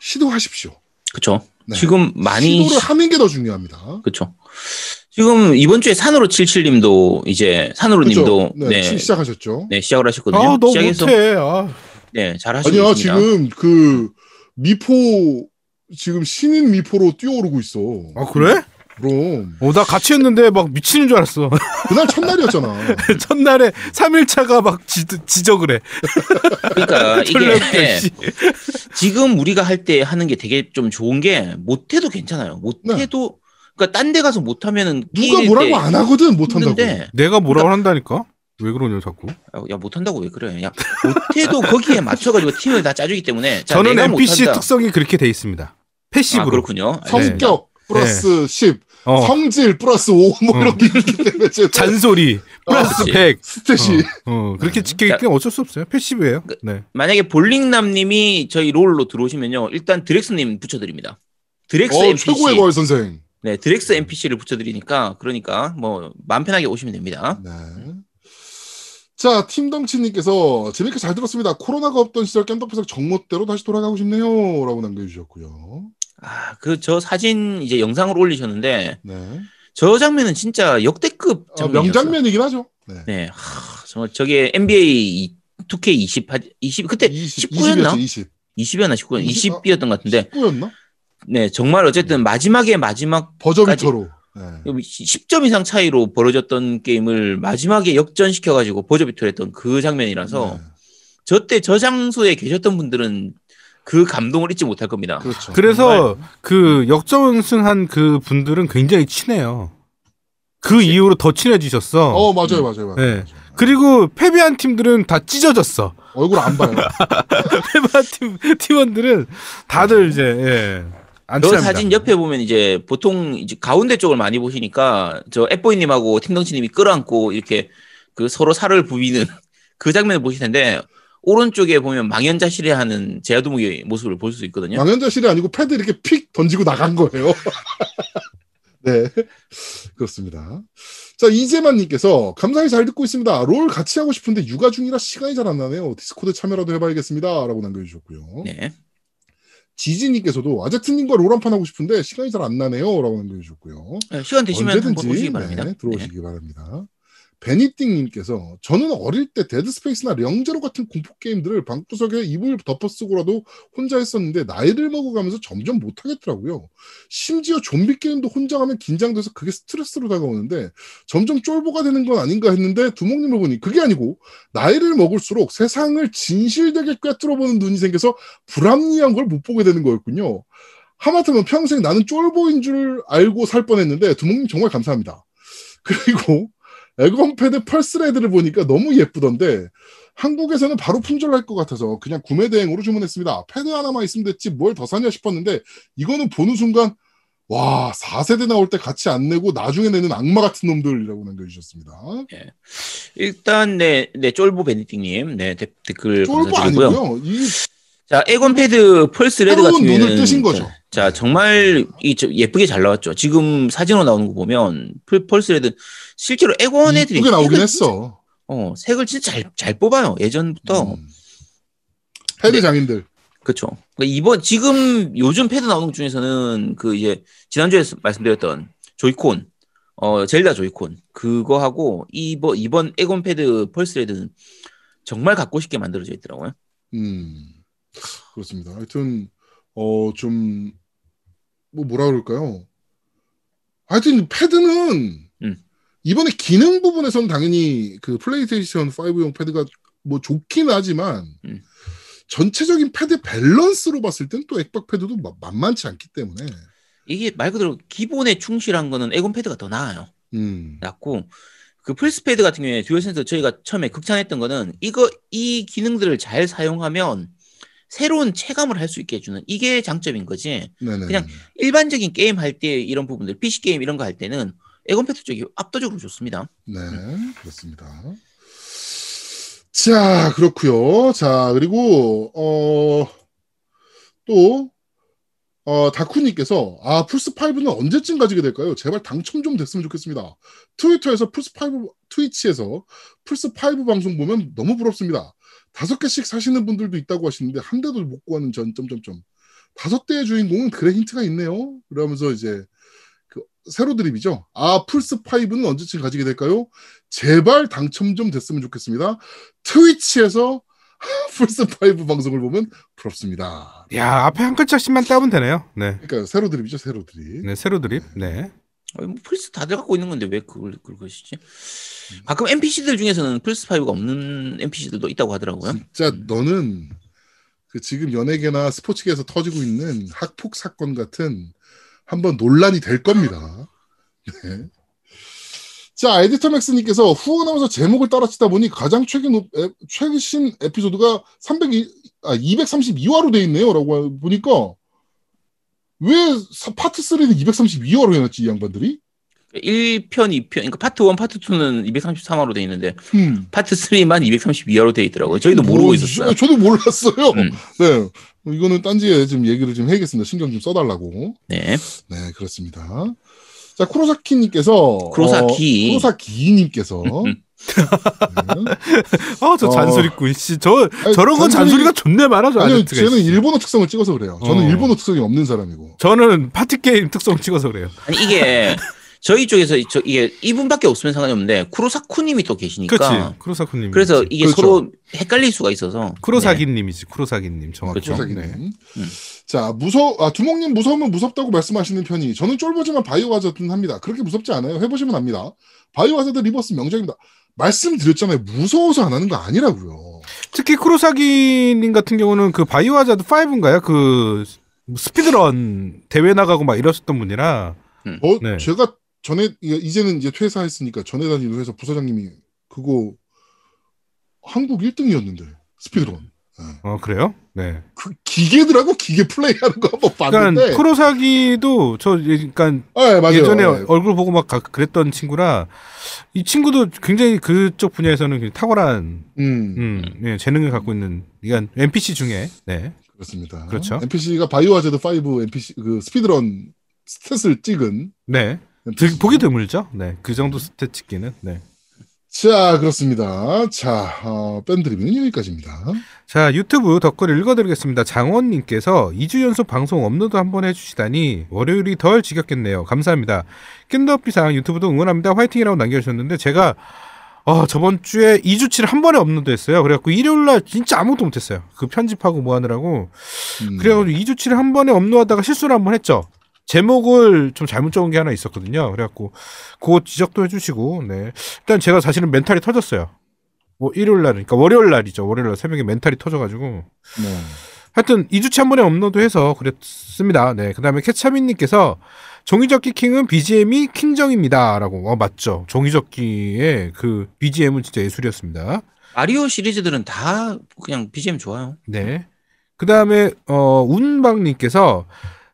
시도하십시오. 그쵸. 네. 지금 많이 시도를 하는 게 더 중요합니다. 그쵸. 지금 이번 주에 산으로 77님도 이제 산으로님도 그렇죠? 네, 네, 시- 시작하셨죠. 네 시작을 하셨거든요. 아, 너 시작해서 못해. 아. 네 잘하시고 아니야 있습니다. 지금 그 미포 지금 신인 미포로 뛰어오르고 있어. 아 그래? 그럼 어 나 같이 했는데 막 미치는 줄 알았어. 그날 첫날이었잖아. 첫날에 3일차가 막 지, 지적을 해. 그러니까 이게 씨. 지금 우리가 할 때 하는 게 되게 좀 좋은 게 못해도 괜찮아요. 못해도 그러니까 딴 데 가서 못하면은 누가 뭐라고 때안 하거든 못한다고. 내가 뭐라고 한다니까? 왜 그러냐 자꾸? 야, 야, 못한다고 왜 그래? 야 못해도 거기에 맞춰가지고 팀을 다 짜주기 때문에 자, 저는 NPC 못한다. 특성이 그렇게 돼 있습니다. 아, passive로. 그렇군요. 성격 플러스 10, 어, 성질 플러스 5, 뭐 어. 이렇게 있기 때문에 제 잔소리 플러스 그렇지. 100. stat이 어, 어, 그렇게 찍혀있기 어쩔 수 없어요. passive예요. 그- 네. 만약에 볼링남님이 저희 롤로 들어오시면요, 일단 드렉스님 붙여드립니다. 드렉스 어, NPC. 최고의 거의 선생. 네, 드렉스 NPC를 붙여드리니까 그러니까 뭐 마음 편하게 오시면 됩니다. 네. 자, 팀덩치님께서 재밌게 잘 들었습니다. 코로나가 없던 시절 깸덕배석 정모대로 다시 돌아가고 싶네요. 라고 남겨주셨고요. 아, 그 저 사진 이제 영상을 올리셨는데 네. 저 장면은 진짜 역대급 어, 장면이었어요. 명장면이긴 하죠. 네. 네, 하, 정말 저게 NBA 2K 20, 20 그때 20, 19였나? 20. 20이었나 19였나 20? 20이었던 것 같은데 19였나? 네 정말 어쨌든 마지막에 마지막 버저비터로. 네. 10점 이상 차이로 벌어졌던 게임을 마지막에 역전시켜 가지고 버저비터를 했던 그 장면이라서 네. 저때 저 장소에 계셨던 분들은 그 감동을 잊지 못할 겁니다. 그렇죠. 그래서 그 역전승한 그 분들은 굉장히 친해요. 그 이후로 더 친해지셨어. 어, 맞아요, 맞아요, 맞아요. 네. 맞아요. 그리고 패배한 팀들은 다 찢어졌어. 얼굴 안 봐요. 패배한 팀 팀원들은 다들 이제 예. 안저 친합니다. 사진 옆에 보면 이제 보통 이제 가운데 쪽을 많이 보시니까 저 앱보이님하고 팀덩치님이 끌어안고 이렇게 그 서로 살을 부비는 그 장면을 보실 텐데 오른쪽에 보면 망연자실해 하는 제아도목의 모습을 볼 수 있거든요. 망연자실이 아니고 패드 이렇게 픽 던지고 나간 거예요. 네. 그렇습니다. 자, 이재만님께서 감사히 잘 듣고 있습니다. 롤 같이 하고 싶은데 육아 중이라 시간이 잘 안 나네요. 디스코드 참여라도 해봐야겠습니다. 라고 남겨주셨고요. 네. 지지님께서도 아제트님과 롤 한 판 하고 싶은데 시간이 잘 안 나네요. 라고 남겨주셨고요. 네, 시간 되시면 언제든지. 네, 들어오시기 바랍니다. 베니띵님께서 저는 어릴 때 데드스페이스나 령제로 같은 공포 게임들을 방구석에 이불 덮어쓰고라도 혼자 했었는데 나이를 먹어가면서 점점 못하겠더라고요. 심지어 좀비 게임도 혼자 하면 긴장돼서 그게 스트레스로 다가오는데 점점 쫄보가 되는 건 아닌가 했는데 두목님을 보니 그게 아니고 나이를 먹을수록 세상을 진실되게 꿰뚫어보는 눈이 생겨서 불합리한 걸 못 보게 되는 거였군요. 하마터면 평생 나는 쫄보인 줄 알고 살 뻔했는데 두목님 정말 감사합니다. 그리고 엑원패드 Pulse Red를 보니까 너무 예쁘던데 한국에서는 바로 품절할 것 같아서 그냥 구매 대행으로 주문했습니다. 패드 하나만 있으면 됐지 뭘 더 사냐 싶었는데 이거는 보는 순간 와 4세대 나올 때 같이 안 내고 나중에 내는 악마 같은 놈들이라고 남겨주셨습니다. 일단 네, 네 쫄보 베니띵님 네 데- 댓글 쫄보. 아니고요. 이 자 엑원 패드 Pulse Red 같은 눈을 뜨신 거죠. 자 정말 이 저- 예쁘게 잘 나왔죠. 지금 사진으로 나오는 거 보면 풀- Pulse Red 실제로 엑원 애들이 이쁘게 나오긴 했어. 어, 색을 진짜 잘, 잘 뽑아요. 예전부터. 음. 패드 네. 장인들. 그쵸. 그러니까 이번, 지금 요즘 패드 나오는 것 중에서는 그 이제, 지난주에 말씀드렸던 조이콘, 어, 젤다 조이콘, 그거하고 이번, 이번 엑원 패드 Pulse Red는 정말 갖고 싶게 만들어져 있더라고요. 음, 그렇습니다. 하여튼, 어, 좀, 뭐, 뭐라 그럴까요? 하여튼, 패드는, 음. 이번에 기능 부분에서는 당연히 그 플레이스테이션 5용 패드가 뭐 좋긴 하지만, 음. 전체적인 패드 밸런스로 봤을 땐 또 액박 패드도 마- 만만치 않기 때문에, 이게 말 그대로 기본에 충실한 거는 엑원 패드가 더 나아요. 음, 낫고, 그 플스 패드 같은 경우에 DualSense 저희가 처음에 극찬했던 거는 이거, 이 기능들을 잘 사용하면 새로운 체감을 할 수 있게 해주는 이게 장점인 거지. 네네. 그냥 일반적인 게임 할 때 이런 부분들, PC 게임 이런 거 할 때는 엑원 패드 쪽이 압도적으로 좋습니다. 네, 그렇습니다. 자, 그렇고요 자, 그리고, 어, 또, 어, 다쿠님께서, 아, 플스 5는 언제쯤 가지게 될까요? 제발 당첨 좀 됐으면 좋겠습니다. 트위터에서 플스 5, 트위치에서 플스 5 방송 보면 너무 부럽습니다. 다섯 개씩 사시는 분들도 있다고 하시는데, 한 대도 못 구하는 전, 점점점. 다섯 대의 주인공은 그래 힌트가 있네요. 그러면서 이제, 그, 세로 드립이죠. 아, 플스5는 언제쯤 가지게 될까요? 제발 당첨 좀 됐으면 좋겠습니다. 트위치에서 플스5 방송을 보면 부럽습니다. 야 앞에 한 글자씩만 따면 되네요. 네. 그러니까 세로 드립이죠, 세로 드립. 네 세로 드립. 네. 아니, 뭐 플스 다들 갖고 있는 건데 왜 그걸 그것이지? 가끔 NPC들 중에서는 플스 5가 없는 NPC들도 있다고 하더라고요. 진짜 너는 그 지금 연예계나 스포츠계에서 터지고 있는 학폭 사건 같은 한번 논란이 될 겁니다. 네. 자, 에디터 맥스님께서 후원하면서 제목을 따라치다 보니 가장 최근, 에, 최신 에피소드가 302, 아, 232화로 돼 있네요. 라고 보니까 왜 사- 파트 3는 232화로 해놨지, 이 양반들이? 1편, 2편, 그러니까 파트 1, 파트 2는 233화로 돼 있는데 음. 파트 3만 232화로 돼 있더라고요. 저희도 모르고 뭐, 있었어요. 저도 몰랐어요. 음. 네. 이거는 딴지에 좀 얘기를 좀 해야겠습니다. 신경 좀 써달라고. 네. 네, 그렇습니다. 자, 쿠로사키님께서. 쿠로사키. 어, 쿠로사키님께서. 네. 어저 어. 잔소리꾼 씨. 저 아니, 저런 건 잔소리- 잔소리가 존내 많아 저 아니요. 쟤는 일본어 특성을 찍어서 그래요. 저는 어. 일본어 특성이 없는 사람이고. 저는 파티 게임 특성 찍어서 그래요. 아니 이게 저희 쪽에서 저 이게 이분밖에 없으면 상관이 없는데 쿠로사쿠님이 또 계시니까 그렇지. 쿠로사쿠님. 그래서 이게 그렇죠. 서로 헷갈릴 수가 있어서 쿠로사기님이지. 쿠로사기님 정확히. 그렇죠. 네. 음. 자, 무서, 아, 두목님 무서우면 무섭다고 말씀하시는 편이. 저는 쫄보지만 바이오 하자드는 합니다. 그렇게 무섭지 않아요. 해보시면 압니다. 바이오 하자드 리버스 명작입니다. 말씀드렸잖아요. 무서워서 안 하는 거 아니라고요. 특히 쿠로사기님 같은 경우는 그 바이오 하자드 5인가요? 그 speedrun 대회 나가고 막 이랬었던 분이라 어, 네. 제가 전에 이- 이제는 이제 퇴사했으니까 전에 다니는 회사 부사장님이 그거 한국 1등이었는데 speedrun. 어 그래요? 네. 그 기계들하고 기계 플레이하는 거 한번 그러니까 봤는데. 쿠로사기도 저 그러니까 아, 네, 맞아요. 예전에 네. 얼굴 보고 막 가- 그랬던 친구라 이 친구도 굉장히 그쪽 분야에서는 탁월한 음, 음, 예, 재능을 갖고 있는 그러니까 NPC 중에 네. 그렇습니다. 그렇죠. NPC가 바이오하자드 5 NPC 그 speedrun stat을 찍은 네. 드- 보기 드물죠. 네. 그 정도 stat 찍기는. 네. 자, 그렇습니다. 자, 어, 밴드 리뷰는 여기까지입니다. 자, 유튜브 댓글 읽어드리겠습니다. 장원님께서 2주 연속 방송 업로드 한 번 해주시다니 월요일이 덜 지겹겠네요. 감사합니다. 겜덕비상 유튜브도 응원합니다. 화이팅이라고 남겨주셨는데 제가 어, 저번 주에 2주치를 한 번에 업로드 했어요. 그래갖고 일요일날 진짜 아무것도 못했어요. 그 편집하고 뭐 하느라고. 음, 그래가지고 2주치를 한 번에 업로드하다가 실수를 한 번 했죠. 제목을 좀 잘못 적은 게 하나 있었거든요. 그래갖고 그거 지적도 해주시고, 네. 일단 제가 사실은 멘탈이 터졌어요. 뭐 일요일 날, 그러니까 월요일 날이죠. 월요일 날 새벽에 멘탈이 터져가지고. 네. 하여튼 2주치 한 번에 업로드해서 그랬습니다. 네. 그 다음에 캐차민님께서 종이접 기 킹은 BGM이 킹정입니다라고. 어, 맞죠. 종이접기의 그 BGM은 진짜 예술이었습니다. 마리오 시리즈들은 다 그냥 BGM 좋아요. 네. 그 다음에, 어, 운방님께서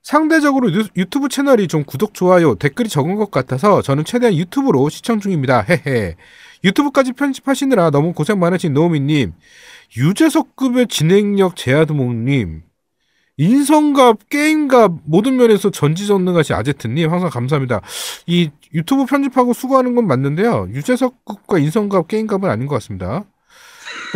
상대적으로 유, 유튜브 채널이 좀 구독, 좋아요, 댓글이 적은 것 같아서 저는 최대한 유튜브로 시청 중입니다. 헤헤. 유튜브까지 편집하시느라 너무 고생 많으신 노우미님, 유재석급의 진행력 제아드몽님, 인성갑, 게임갑 모든 면에서 전지전능하신 아제트님 항상 감사합니다. 이 유튜브 편집하고 수고하는 건 맞는데요. 유재석급과 인성갑, 게임갑은 아닌 것 같습니다.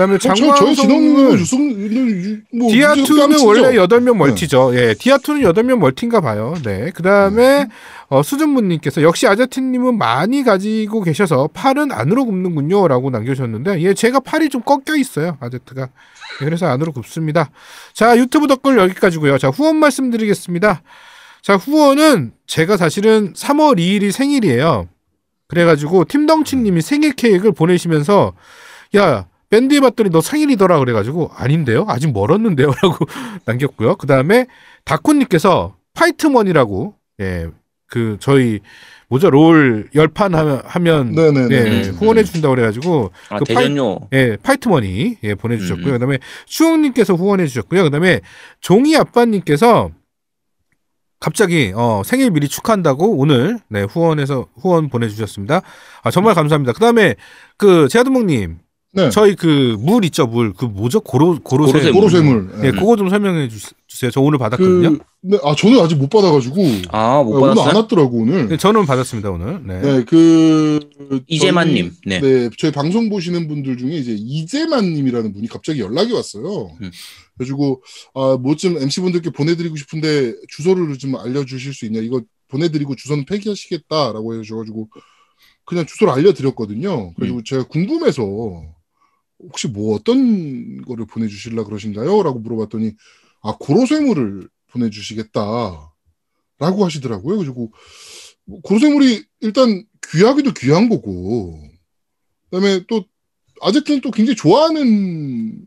그다음에 어, 장광성은 유승, 뭐, 디아2는 원래 여... 8명 멀티죠. 예. 디아2는 8명 멀티인가 봐요. 네. 그 다음에, 어, 수준문 님께서 역시 아자티님은 많이 가지고 계셔서 팔은 안으로 굽는군요. 라고 남겨 주셨는데, 예, 제가 팔이 좀 꺾여 있어요. 아제트가. 예, 그래서 안으로 굽습니다. 자, 유튜브 댓글 여기까지고요 자, 후원 말씀드리겠습니다. 자, 후원은 제가 사실은 3월 2일이 생일이에요. 그래가지고, 팀덩치님이 생일 케이크를 보내시면서, 야, 밴드에 봤더니 너 생일이더라 그래가지고 아닌데요 아직 멀었는데요 라고 남겼고요 그 다음에 다쿤님께서 파이트머니라고 예그 저희 뭐죠 롤 열판 하면, 하면 네네네. 예, 음. 후원해 주신다고 그래가지고 아, 그 대전요. 예, 파이트머니 예, 보내주셨고요. 음. 그다음에 수영님께서 후원해 주셨고요. 그다음에 종이 아빠님께서 갑자기 어, 생일 미리 축하한다고 오늘 네, 후원해서 후원 보내주셨습니다. 아 정말 감사합니다. 그다음에 그 제아드몽님 네. 저희 그 물 있죠 물 그 뭐죠 고로 고로쇠 고로쇠 고로쇠물. 예, 그거 좀 설명해 주, 주세요. 저 오늘 받았거든요. 그, 네, 아, 저는 아직 못 받아가지고. 아, 못 네, 오늘 안 받았어요? 왔더라고, 오늘. 네, 저는 받았습니다 오늘. 네. 네, 그. 이재만님. 네. 저희, 네, 저희 방송 보시는 분들 중에 이제 이재만님이라는 분이 갑자기 연락이 왔어요. 음. 그래가지고, 아, 뭐좀 MC분들께 보내드리고 싶은데 주소를 좀 알려주실 수 있냐. 이거 보내드리고 주소는 폐기하시겠다라고 해주셔가지고, 그냥 주소를 알려드렸거든요. 그리고 음. 제가 궁금해서, 혹시 뭐 어떤 거를 보내주실라 그러신가요? 라고 물어봤더니 아 고로쇠물을 보내주시겠다 라고 하시더라고요. 그리고 뭐 고로쇠물이 일단 귀하기도 귀한 거고 그다음에 또 아제트는 또 굉장히 좋아하는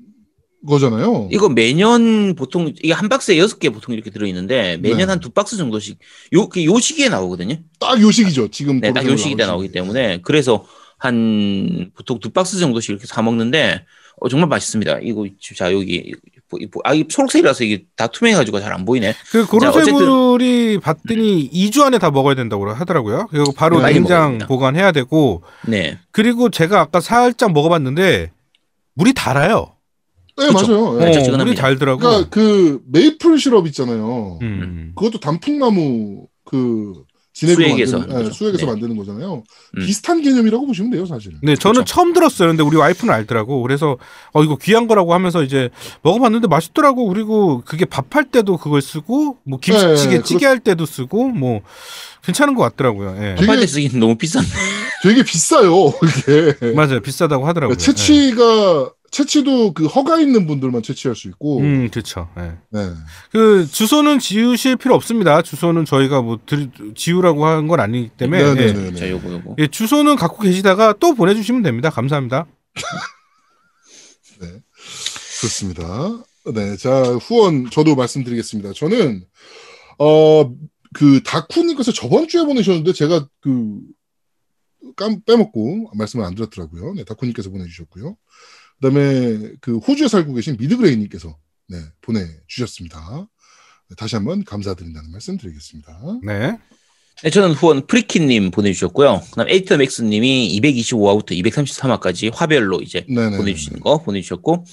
거잖아요. 이거 매년 보통 이게 한 박스에 여섯 개 보통 이렇게 들어있는데 매년 네. 한두 박스 정도씩 요, 그요 시기에 나오거든요. 딱 요 시기죠. 지금 네, 딱 요 시기에 나오기 시기. 때문에 그래서 한 보통 두 박스 정도씩 이렇게 사 먹는데 어, 정말 맛있습니다. 이거 자 여기 아, 이 초록색이라서 이게 다 투명해가지고 잘 안 보이네. 그 고로쇠물이 봤더니 2주 안에 다 먹어야 된다고 하더라고요. 그리고 바로 냉장. 보관해야 되고 네, 그리고 제가 아까 살짝 먹어봤는데 물이 달아요. 네 그쵸. 맞아요. 네. 네, 어. 물이 달더라고. 그러니까 그 메이플 시럽 있잖아요. 음. 그것도 단풍나무 그 수액에서 만드는, 네, 거죠. 수액에서 네. 만드는 거잖아요. 음. 비슷한 개념이라고 보시면 돼요, 사실. 네, 저는 그쵸. 처음 들었어요. 근데 우리 와이프는 알더라고. 그래서 어 이거 귀한 거라고 하면서 이제 먹어봤는데 맛있더라고. 그리고 그게 밥할 때도 그걸 쓰고 뭐 김치찌개 네, 찌개 할 때도 쓰고 뭐 괜찮은 것 같더라고요. 예. 되게- 빨대 쓰기는 너무 비싼데. 되게 비싸요, 이게. 맞아요. 비싸다고 하더라고요. 채취가 채취도 그 허가 있는 분들만 채취할 수 있고. 예. 음, 그렇죠. 예. 네. 그 주소는 지우실 필요 없습니다. 주소는 저희가 뭐 들, 지우라고 한 건 아니기 때문에 예. 네네네. 자, 요거 요거. 예, 주소는 갖고 계시다가 또 보내 주시면 됩니다. 감사합니다. 그렇습니다. 네, 자 후원 저도 말씀드리겠습니다. 저는 어 그 다쿠님께서 저번 주에 보내셨는데 제가 그 깜, 빼먹고 말씀을 안 드렸더라고요. 네, 다쿠님께서 보내주셨고요. 그다음에 그 호주에 살고 계신 미드그레이님께서 네 보내주셨습니다. 네, 다시 한번 감사드린다는 말씀 드리겠습니다. 네. 네, 저는 후원 프리키님 보내주셨고요. 그다음 에이터 맥스님이 225화부터 233화까지 화별로 이제 네네. 보내주시는 거 보내주셨고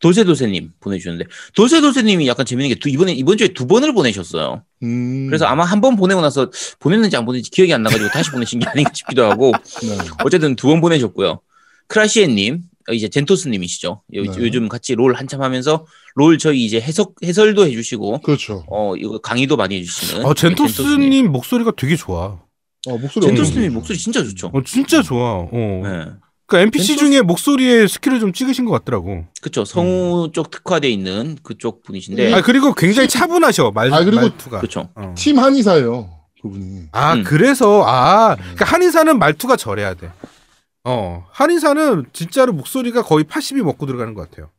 도세도세님 보내주셨는데 도세도세님이 약간 재밌는 게 두, 이번에 이번 주에 두 번을 보내셨어요. 음, 그래서 아마 한 번 보내고 나서 보냈는지 안 보냈는지 기억이 안 나가지고 다시 보내신 게 아닌가 싶기도 하고 네. 어쨌든 두 번 보내셨고요. 크라시에님 어, 이제 젠토스님이시죠. 요, 네. 요즘 같이 롤 한참 하면서 롤 저희 이제 해석 해설도 해주시고 그렇죠. 어 이거 강의도 많이 해주시는 어, 젠토스님. 젠토스님 목소리가 되게 좋아. 어, 목소리 젠토스님. 목소리 진짜 좋죠. 어, 진짜 좋아. 어. 네. 그러니까 NPC 젠토스- 중에 목소리에 스킬을 좀 찍으신 것 같더라고. 그쵸 성우 쪽 특화돼 있는 그쪽 분이신데 아 그리고 굉장히 차분하셔 말, 아, 그리고 말투가. 그쵸 어. 팀 한의사예요. 그분이. 아 음. 그래서 아 그러니까 한의사는 말투가 저래야 돼. 어 한의사는 진짜로 목소리가 거의 80이 먹고 들어가는 것 같아요.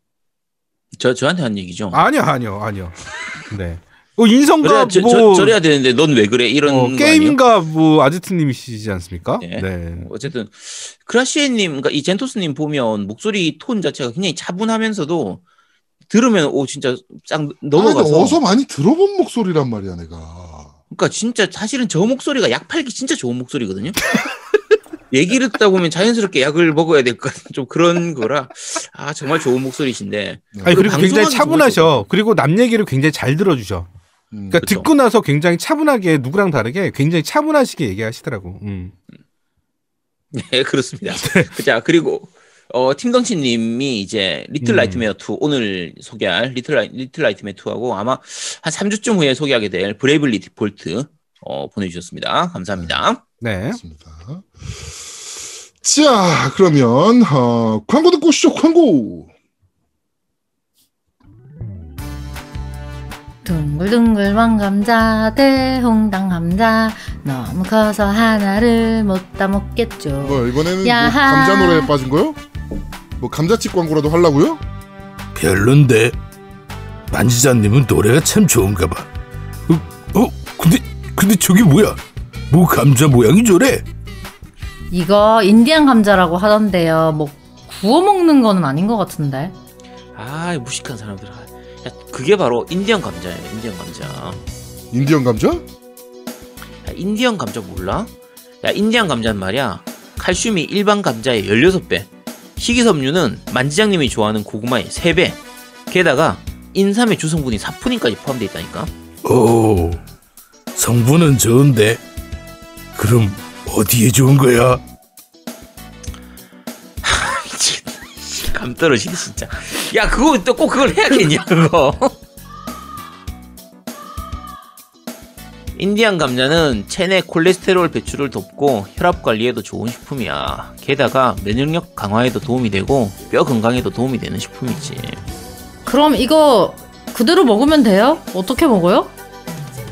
저 저한테 한 얘기죠. 아니요 아니요 아니요. 네. 어, 인성과 그래야 저, 뭐 저, 저래야 되는데 넌 왜 그래 이런 어? 게임과 뭐 아지트님이시지 않습니까? 네. 네. 어쨌든 크라시에님, 그러니까 이 젠토스님 보면 목소리 톤 자체가 굉장히 차분하면서도 들으면 오 진짜 싹 아, 넘어가서. 근데 어서 많이 들어본 목소리란 말이야, 내가. 그러니까 진짜 사실은 저 목소리가 약 팔기 진짜 좋은 목소리거든요. 얘기를 듣다 보면 자연스럽게 약을 먹어야 될 것 같은 좀 그런 거라 아 정말 좋은 목소리신데 아니 그리고 굉장히 차분하셔. 그리고 남 얘기를 굉장히 잘 들어주셔. 음. 그러니까 그쵸. 듣고 나서 굉장히 차분하게 누구랑 다르게 굉장히 차분하시게 얘기하시더라고. 음. 네 그렇습니다. 자 그리고 어 팀덩치님이 이제 리틀 음. 나이트메어 2 오늘 소개할 리틀 나이, 리틀 나이트메어 2하고 아마 한 3주쯤 후에 소개하게 될 브레이블리 디폴트 어 보내주셨습니다. 감사합니다. 네. 그렇습니다. 자, 그러면 어, 광고 듣고 오시죠. 광고. 둥글둥글만 감자 대홍단 감자 너무 커서 하나를 못다 먹겠죠. 뭐 이번에는 뭐 야하. 감자 노래에 빠진 거요? 뭐 감자칩 광고라도 하려고요? 별론데 만지자님은 노래가 참 좋은가 봐. 어, 어 근데 근데 저기 뭐야? 뭐 감자 모양이 저래? 이거 인디안 감자라고 하던데요. 뭐 구워 먹는 거는 아닌 것 같은데. 아 무식한 사람들. 아, 야, 그게 바로 인디언 감자예요. 인디언 감자. 인디언 감자? 야, 인디언 감자 몰라? 야, 인디언 감자는 말이야. 칼슘이 일반 감자의 16배. 식이섬유는 만지장님이 좋아하는 고구마의 3배. 게다가 인삼의 주성분이 사포닌까지 포함되어 있다니까. 오, 성분은 좋은데 그럼 어디에 좋은 거야? 감 떨어지네 진짜. 야 그거 또 꼭 그걸 해야겠냐 그거. 인디안 감자는 체내 콜레스테롤 배출을 돕고 혈압 관리에도 좋은 식품이야. 게다가 면역력 강화에도 도움이 되고 뼈 건강에도 도움이 되는 식품이지. 그럼 이거 그대로 먹으면 돼요? 어떻게 먹어요?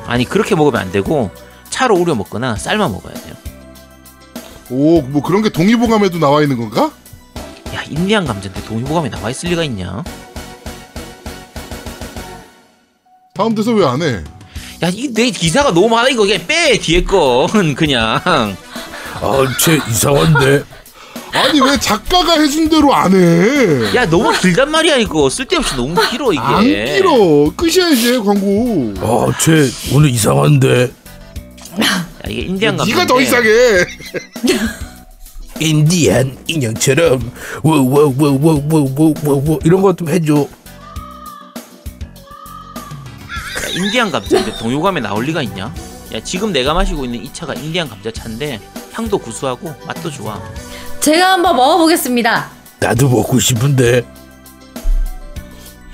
아니 그렇게 먹으면 안 되고 차로 우려 먹거나 삶아 먹어야 돼요. 오, 뭐 그런 게 동의보감에도 나와 있는 건가? 야 인디안 감자인데 동의보감에 나와 있을 리가 있냐? 다음 대서 왜 안 해? 야 이 내 기사가 너무 많아 이거 그냥 빼 뒤에 건 그냥. 아 쟤 이상한데 아니 왜 작가가 해준 대로 안 해? 야 너무 길단 말이야 이거 쓸데없이 너무 길어 이게. 안 길어. 끝이야지 광고. 아쟤 오늘 이상한데 야, 이게 인디안 감자. 네가 더 이상해. 인디안 인형처럼 워워워워워워워 이런 거좀 해줘 인디안 감자인데 동요감에 나올 리가 있냐? 야 지금 내가 마시고 있는 이 차가 인디안 감자 차인데 향도 구수하고 맛도 좋아. 제가 한번 먹어보겠습니다. 나도 먹고 싶은데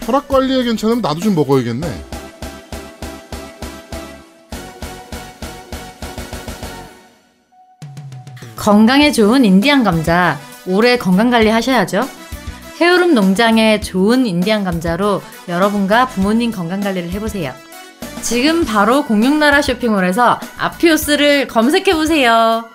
혈압 관리에 괜찮으면 나도 좀 먹어야겠네. 건강에 좋은 인디안 감자. 오래 건강 관리 하셔야죠. 해오름 농장의 좋은 인디안 감자로 여러분과 부모님 건강 관리를 해보세요. 지금 바로 공룡나라 쇼핑몰에서 아피오스를 검색해보세요.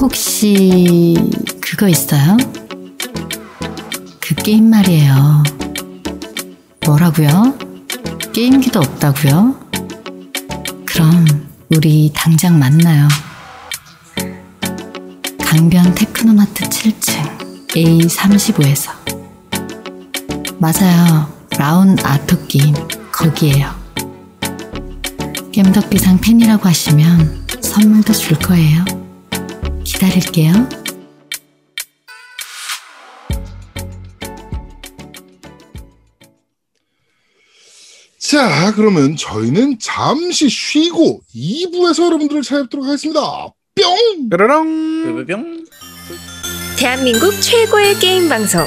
혹시 그거 있어요? 그 게임 말이에요. 뭐라고요? 게임기도 없다고요? 그럼 우리 당장 만나요. 강변 테크노마트 7층 A35에서 맞아요. 라운 아토 게임 거기에요. 겜덕비상 팬이라고 하시면 선물도 줄 거예요. 기다릴게요. 자, 그러면 저희는 잠시 쉬고 2부에서 여러분들을 찾아뵙도록 하겠습니다. 뿅! 뾰로롱 뿅뿅. 대한민국 최고의 게임 방송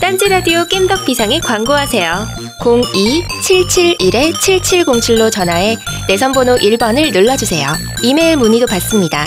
딴지 라디오 겜덕 비상에 광고하세요. 02-771-7707로 전화해 내선 번호 1번을 눌러주세요. 이메일 문의도 받습니다.